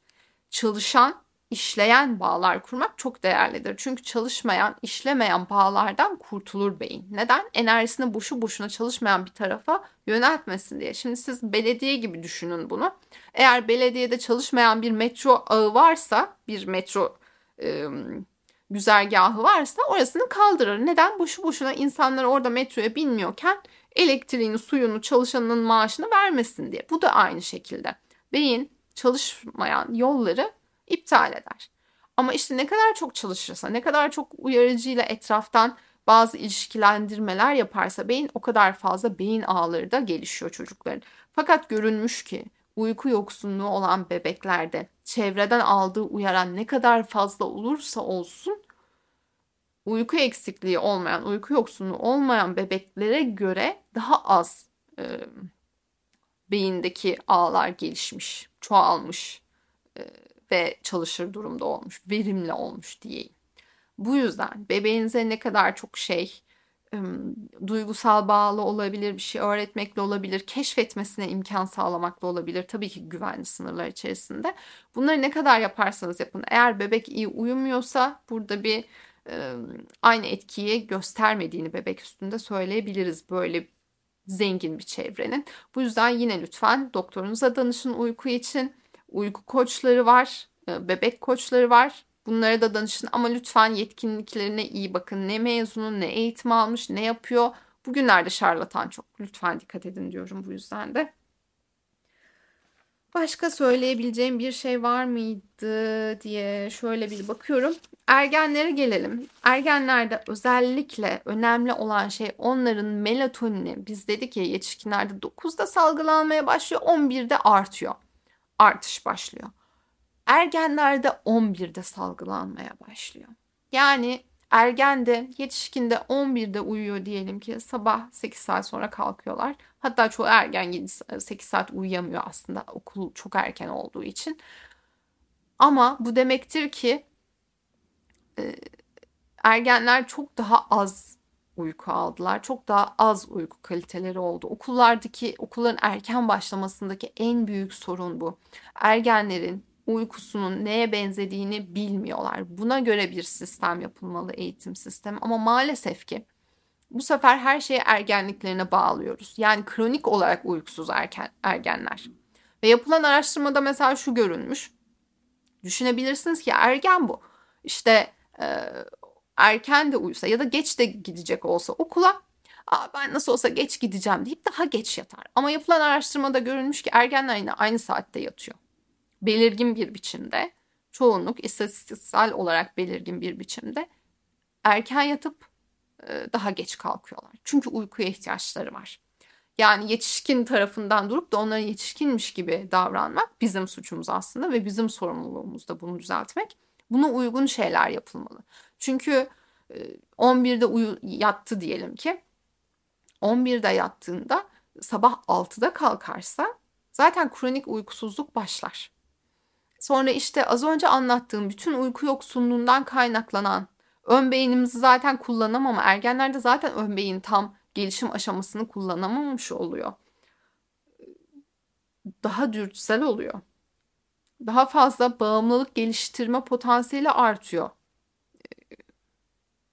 Çalışan, işleyen bağlar kurmak çok değerlidir. Çünkü çalışmayan, işlemeyen bağlardan kurtulur beyin. Neden? Enerjisini boşu boşuna çalışmayan bir tarafa yöneltmesin diye. Şimdi siz belediye gibi düşünün bunu. Eğer belediyede çalışmayan bir metro ağı varsa, bir metro e, güzergahı varsa orasını kaldırır. Neden? Boşu boşuna insanlar orada metroya binmiyorken elektriğini, suyunu, çalışanın maaşını vermesin diye. Bu da aynı şekilde. Beyin çalışmayan yolları iptal eder. Ama işte ne kadar çok çalışırsa, ne kadar çok uyarıcıyla etraftan bazı ilişkilendirmeler yaparsa beyin o kadar fazla beyin ağları da gelişiyor çocukların. Fakat görülmüş ki uyku yoksunluğu olan bebeklerde çevreden aldığı uyaran ne kadar fazla olursa olsun uyku eksikliği olmayan, uyku yoksunluğu olmayan bebeklere göre daha az e, beyindeki ağlar gelişmiş, çoğalmış e, ve çalışır durumda olmuş, verimli olmuş diyeyim. Bu yüzden bebeğinize ne kadar çok şey duygusal bağlı olabilir, bir şey öğretmekle olabilir, keşfetmesine imkan sağlamakla olabilir. Tabii ki güvenli sınırlar içerisinde. Bunları ne kadar yaparsanız yapın. Eğer bebek iyi uyumuyorsa burada bir aynı etkiyi göstermediğini bebek üstünde söyleyebiliriz böyle zengin bir çevrenin. Bu yüzden yine lütfen doktorunuza danışın uyku için. Uyku koçları var, bebek koçları var. Bunlara da danışın ama lütfen yetkinliklerine iyi bakın. Ne mezunu, ne eğitim almış, ne yapıyor. Bugünlerde şarlatan çok. Lütfen dikkat edin diyorum bu yüzden de. Başka söyleyebileceğim bir şey var mıydı diye şöyle bir bakıyorum. Ergenlere gelelim. Ergenlerde özellikle önemli olan şey onların melatonini. Biz dedik ya yetişkinlerde 9'da salgılanmaya başlıyor, 11'de artıyor. Artış başlıyor ergenlerde 11'de salgılanmaya başlıyor. Yani ergen de yetişkin de 11'de uyuyor diyelim ki sabah 8 saat sonra kalkıyorlar. Hatta çoğu ergen 8 saat uyuyamıyor aslında okul çok erken olduğu için. Ama bu demektir ki e, ergenler çok daha az uyku aldılar. Çok daha az uyku kaliteleri oldu. Okullardaki okulların erken başlamasındaki en büyük sorun bu. Ergenlerin uykusunun neye benzediğini bilmiyorlar. Buna göre bir sistem yapılmalı eğitim sistemi ama maalesef ki bu sefer her şeyi ergenliklerine bağlıyoruz. Yani kronik olarak uykusuz erken, ergenler. Ve yapılan araştırmada mesela şu görülmüş. Düşünebilirsiniz ki ergen bu. İşte e, erken de uyusa ya da geç de gidecek olsa okula Aa, ben nasıl olsa geç gideceğim deyip daha geç yatar. Ama yapılan araştırmada görülmüş ki ergenler yine aynı saatte yatıyor belirgin bir biçimde çoğunluk istatistiksel olarak belirgin bir biçimde erken yatıp e, daha geç kalkıyorlar. Çünkü uykuya ihtiyaçları var. Yani yetişkin tarafından durup da onlara yetişkinmiş gibi davranmak bizim suçumuz aslında ve bizim sorumluluğumuz da bunu düzeltmek. Buna uygun şeyler yapılmalı. Çünkü 11'de e, uyu, yattı diyelim ki 11'de yattığında sabah 6'da kalkarsa zaten kronik uykusuzluk başlar. Sonra işte az önce anlattığım bütün uyku yoksunluğundan kaynaklanan ön beynimizi zaten kullanamama ergenlerde zaten ön beyin tam gelişim aşamasını kullanamamış oluyor. Daha dürtüsel oluyor. Daha fazla bağımlılık geliştirme potansiyeli artıyor.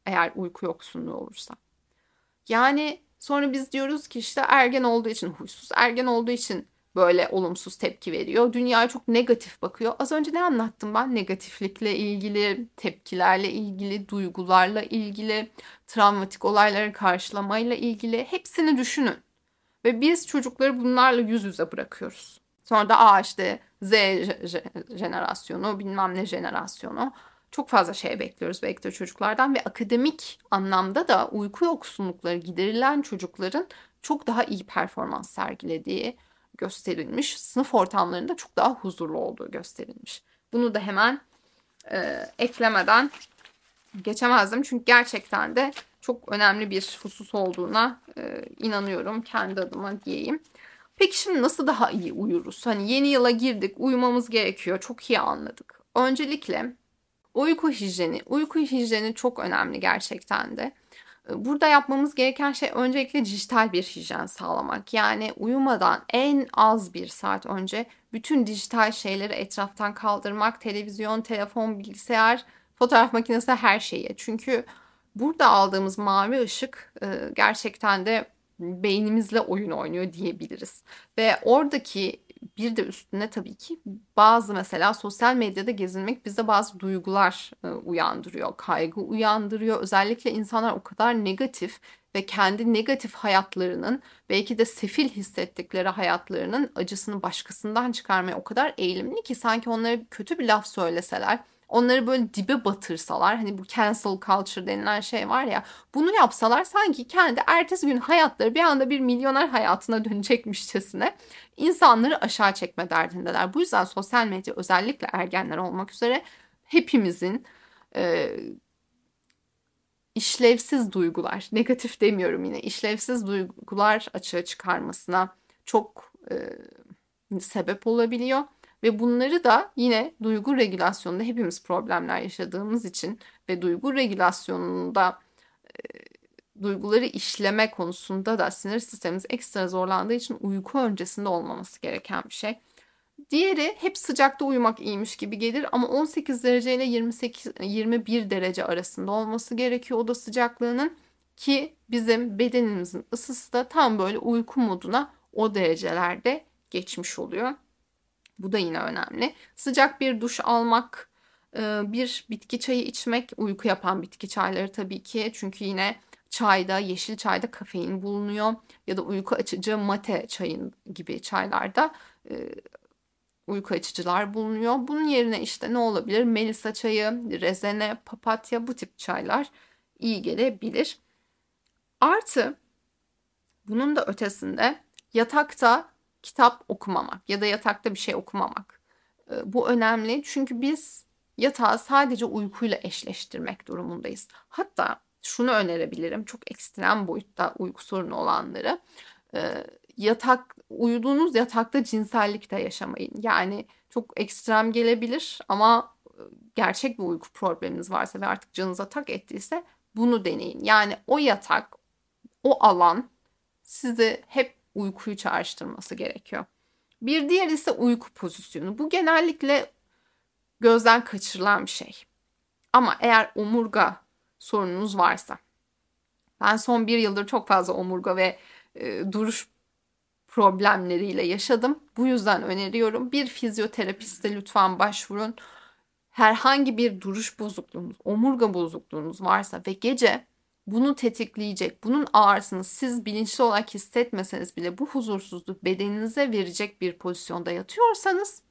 Eğer uyku yoksunluğu olursa. Yani sonra biz diyoruz ki işte ergen olduğu için huysuz, ergen olduğu için böyle olumsuz tepki veriyor. Dünyaya çok negatif bakıyor. Az önce ne anlattım ben? Negatiflikle ilgili, tepkilerle ilgili, duygularla ilgili, travmatik olayları karşılamayla ilgili hepsini düşünün. Ve biz çocukları bunlarla yüz yüze bırakıyoruz. Sonra da aa işte Z jenerasyonu, bilmem ne jenerasyonu. Çok fazla şey bekliyoruz belki de çocuklardan ve akademik anlamda da uyku yoksunlukları giderilen çocukların çok daha iyi performans sergilediği, gösterilmiş. Sınıf ortamlarında çok daha huzurlu olduğu gösterilmiş. Bunu da hemen e, eklemeden geçemezdim. Çünkü gerçekten de çok önemli bir husus olduğuna e, inanıyorum kendi adıma diyeyim. Peki şimdi nasıl daha iyi uyuruz? Hani yeni yıla girdik, uyumamız gerekiyor. Çok iyi anladık. Öncelikle uyku hijyeni. Uyku hijyeni çok önemli gerçekten de. Burada yapmamız gereken şey öncelikle dijital bir hijyen sağlamak. Yani uyumadan en az bir saat önce bütün dijital şeyleri etraftan kaldırmak. Televizyon, telefon, bilgisayar, fotoğraf makinesi her şeyi. Çünkü burada aldığımız mavi ışık e, gerçekten de beynimizle oyun oynuyor diyebiliriz. Ve oradaki bir de üstüne tabii ki bazı mesela sosyal medyada gezinmek bize bazı duygular e, uyandırıyor. Kaygı uyandırıyor. Özellikle insanlar o kadar negatif ve kendi negatif hayatlarının belki de sefil hissettikleri hayatlarının acısını başkasından çıkarmaya o kadar eğilimli ki sanki onlara kötü bir laf söyleseler onları böyle dibe batırsalar hani bu cancel culture denilen şey var ya bunu yapsalar sanki kendi ertesi gün hayatları bir anda bir milyoner hayatına dönecekmişçesine insanları aşağı çekme derdindeler. Bu yüzden sosyal medya özellikle ergenler olmak üzere hepimizin e, işlevsiz duygular, negatif demiyorum yine, işlevsiz duygular açığa çıkarmasına çok e, sebep olabiliyor. Ve bunları da yine duygu regülasyonunda hepimiz problemler yaşadığımız için ve duygu regülasyonunda e, duyguları işleme konusunda da sinir sistemimiz ekstra zorlandığı için uyku öncesinde olmaması gereken bir şey. Diğeri hep sıcakta uyumak iyiymiş gibi gelir ama 18 derece ile 28 21 derece arasında olması gerekiyor oda sıcaklığının ki bizim bedenimizin ısısı da tam böyle uyku moduna o derecelerde geçmiş oluyor. Bu da yine önemli. Sıcak bir duş almak, e, bir bitki çayı içmek, uyku yapan bitki çayları tabii ki. Çünkü yine çayda, yeşil çayda kafein bulunuyor. Ya da uyku açıcı mate çayın gibi çaylarda e, uyku açıcılar bulunuyor. Bunun yerine işte ne olabilir? Melisa çayı, rezene, papatya bu tip çaylar iyi gelebilir. Artı bunun da ötesinde yatakta kitap okumamak ya da yatakta bir şey okumamak. Ee, bu önemli çünkü biz yatağı sadece uykuyla eşleştirmek durumundayız. Hatta şunu önerebilirim çok ekstrem boyutta uyku sorunu olanları. Ee, yatak uyuduğunuz yatakta cinsellik de yaşamayın. Yani çok ekstrem gelebilir ama e, gerçek bir uyku probleminiz varsa ve artık canınıza tak ettiyse bunu deneyin. Yani o yatak, o alan sizi hep uykuyu çağrıştırması gerekiyor. Bir diğer ise uyku pozisyonu. Bu genellikle gözden kaçırılan bir şey. Ama eğer omurga sorununuz varsa, ben son bir yıldır çok fazla omurga ve e, duruş problemleriyle yaşadım. Bu yüzden öneriyorum. Bir fizyoterapiste lütfen başvurun. Herhangi bir duruş bozukluğunuz, omurga bozukluğunuz varsa ve gece bunu tetikleyecek, bunun ağrısını siz bilinçli olarak hissetmeseniz bile bu huzursuzluk bedeninize verecek bir pozisyonda yatıyorsanız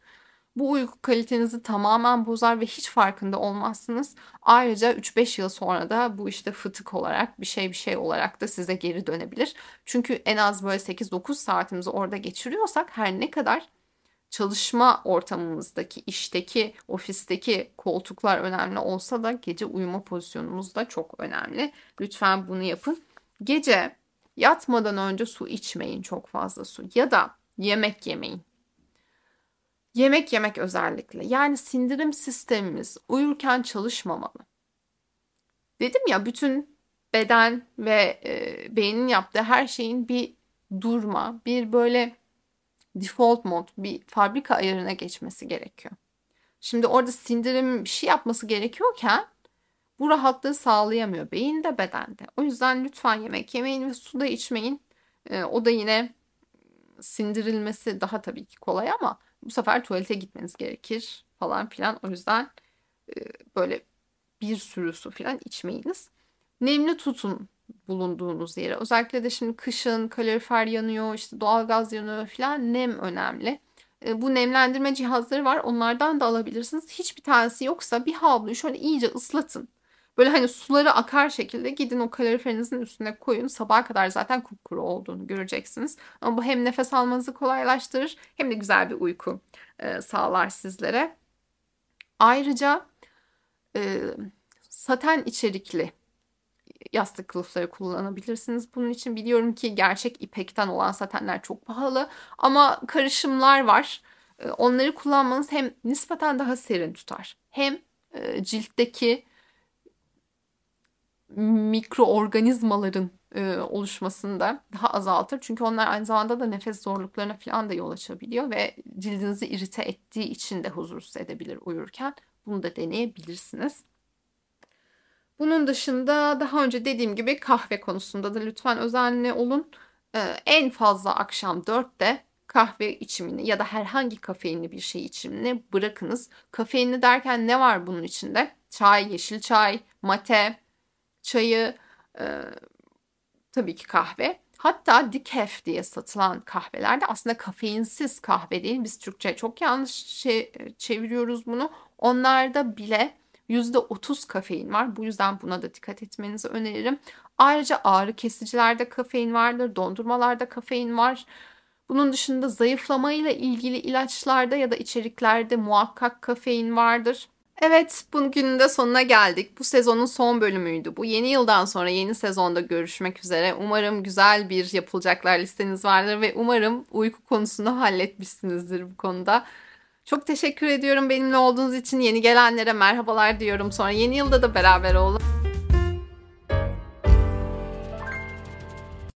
Bu uyku kalitenizi tamamen bozar ve hiç farkında olmazsınız. Ayrıca 3-5 yıl sonra da bu işte fıtık olarak bir şey bir şey olarak da size geri dönebilir. Çünkü en az böyle 8-9 saatimizi orada geçiriyorsak her ne kadar çalışma ortamımızdaki, işteki, ofisteki koltuklar önemli olsa da gece uyuma pozisyonumuz da çok önemli. Lütfen bunu yapın. Gece yatmadan önce su içmeyin çok fazla su ya da yemek yemeyin. Yemek yemek özellikle. Yani sindirim sistemimiz uyurken çalışmamalı. Dedim ya bütün beden ve e, beynin yaptığı her şeyin bir durma, bir böyle default mod, bir fabrika ayarına geçmesi gerekiyor. Şimdi orada sindirim bir şey yapması gerekiyorken bu rahatlığı sağlayamıyor beyinde bedende. O yüzden lütfen yemek yemeyin ve su da içmeyin. E, o da yine sindirilmesi daha tabii ki kolay ama bu sefer tuvalete gitmeniz gerekir falan filan. O yüzden e, böyle bir sürü su falan içmeyiniz. Nemli tutun bulunduğunuz yere. Özellikle de şimdi kışın kalorifer yanıyor, işte doğalgaz yanıyor falan nem önemli. E, bu nemlendirme cihazları var. Onlardan da alabilirsiniz. Hiçbir tanesi yoksa bir havluyu şöyle iyice ıslatın. Böyle hani suları akar şekilde gidin o kaloriferinizin üstüne koyun. Sabaha kadar zaten kupkuru olduğunu göreceksiniz. Ama bu hem nefes almanızı kolaylaştırır hem de güzel bir uyku e, sağlar sizlere. Ayrıca e, saten içerikli yastık kılıfları kullanabilirsiniz. Bunun için biliyorum ki gerçek ipekten olan satenler çok pahalı ama karışımlar var. E, onları kullanmanız hem nispeten daha serin tutar hem e, ciltteki mikroorganizmaların e, oluşmasını daha azaltır. Çünkü onlar aynı zamanda da nefes zorluklarına falan da yol açabiliyor ve cildinizi irite ettiği için de huzursuz edebilir uyurken. Bunu da deneyebilirsiniz. Bunun dışında daha önce dediğim gibi kahve konusunda da lütfen özenli olun. Ee, en fazla akşam 4'te kahve içimini ya da herhangi kafeinli bir şey içimini bırakınız. Kafeinli derken ne var bunun içinde? Çay, yeşil çay, mate, çayı, e, tabii ki kahve. Hatta decaf diye satılan kahvelerde aslında kafeinsiz kahve değil. Biz Türkçe çok yanlış şey, çeviriyoruz bunu. Onlarda bile %30 kafein var. Bu yüzden buna da dikkat etmenizi öneririm. Ayrıca ağrı kesicilerde kafein vardır, dondurmalarda kafein var. Bunun dışında zayıflama ile ilgili ilaçlarda ya da içeriklerde muhakkak kafein vardır. Evet, bugün de sonuna geldik. Bu sezonun son bölümüydü. Bu yeni yıldan sonra yeni sezonda görüşmek üzere. Umarım güzel bir yapılacaklar listeniz vardır ve umarım uyku konusunu halletmişsinizdir bu konuda. Çok teşekkür ediyorum benimle olduğunuz için. Yeni gelenlere merhabalar diyorum. Sonra yeni yılda da beraber olalım.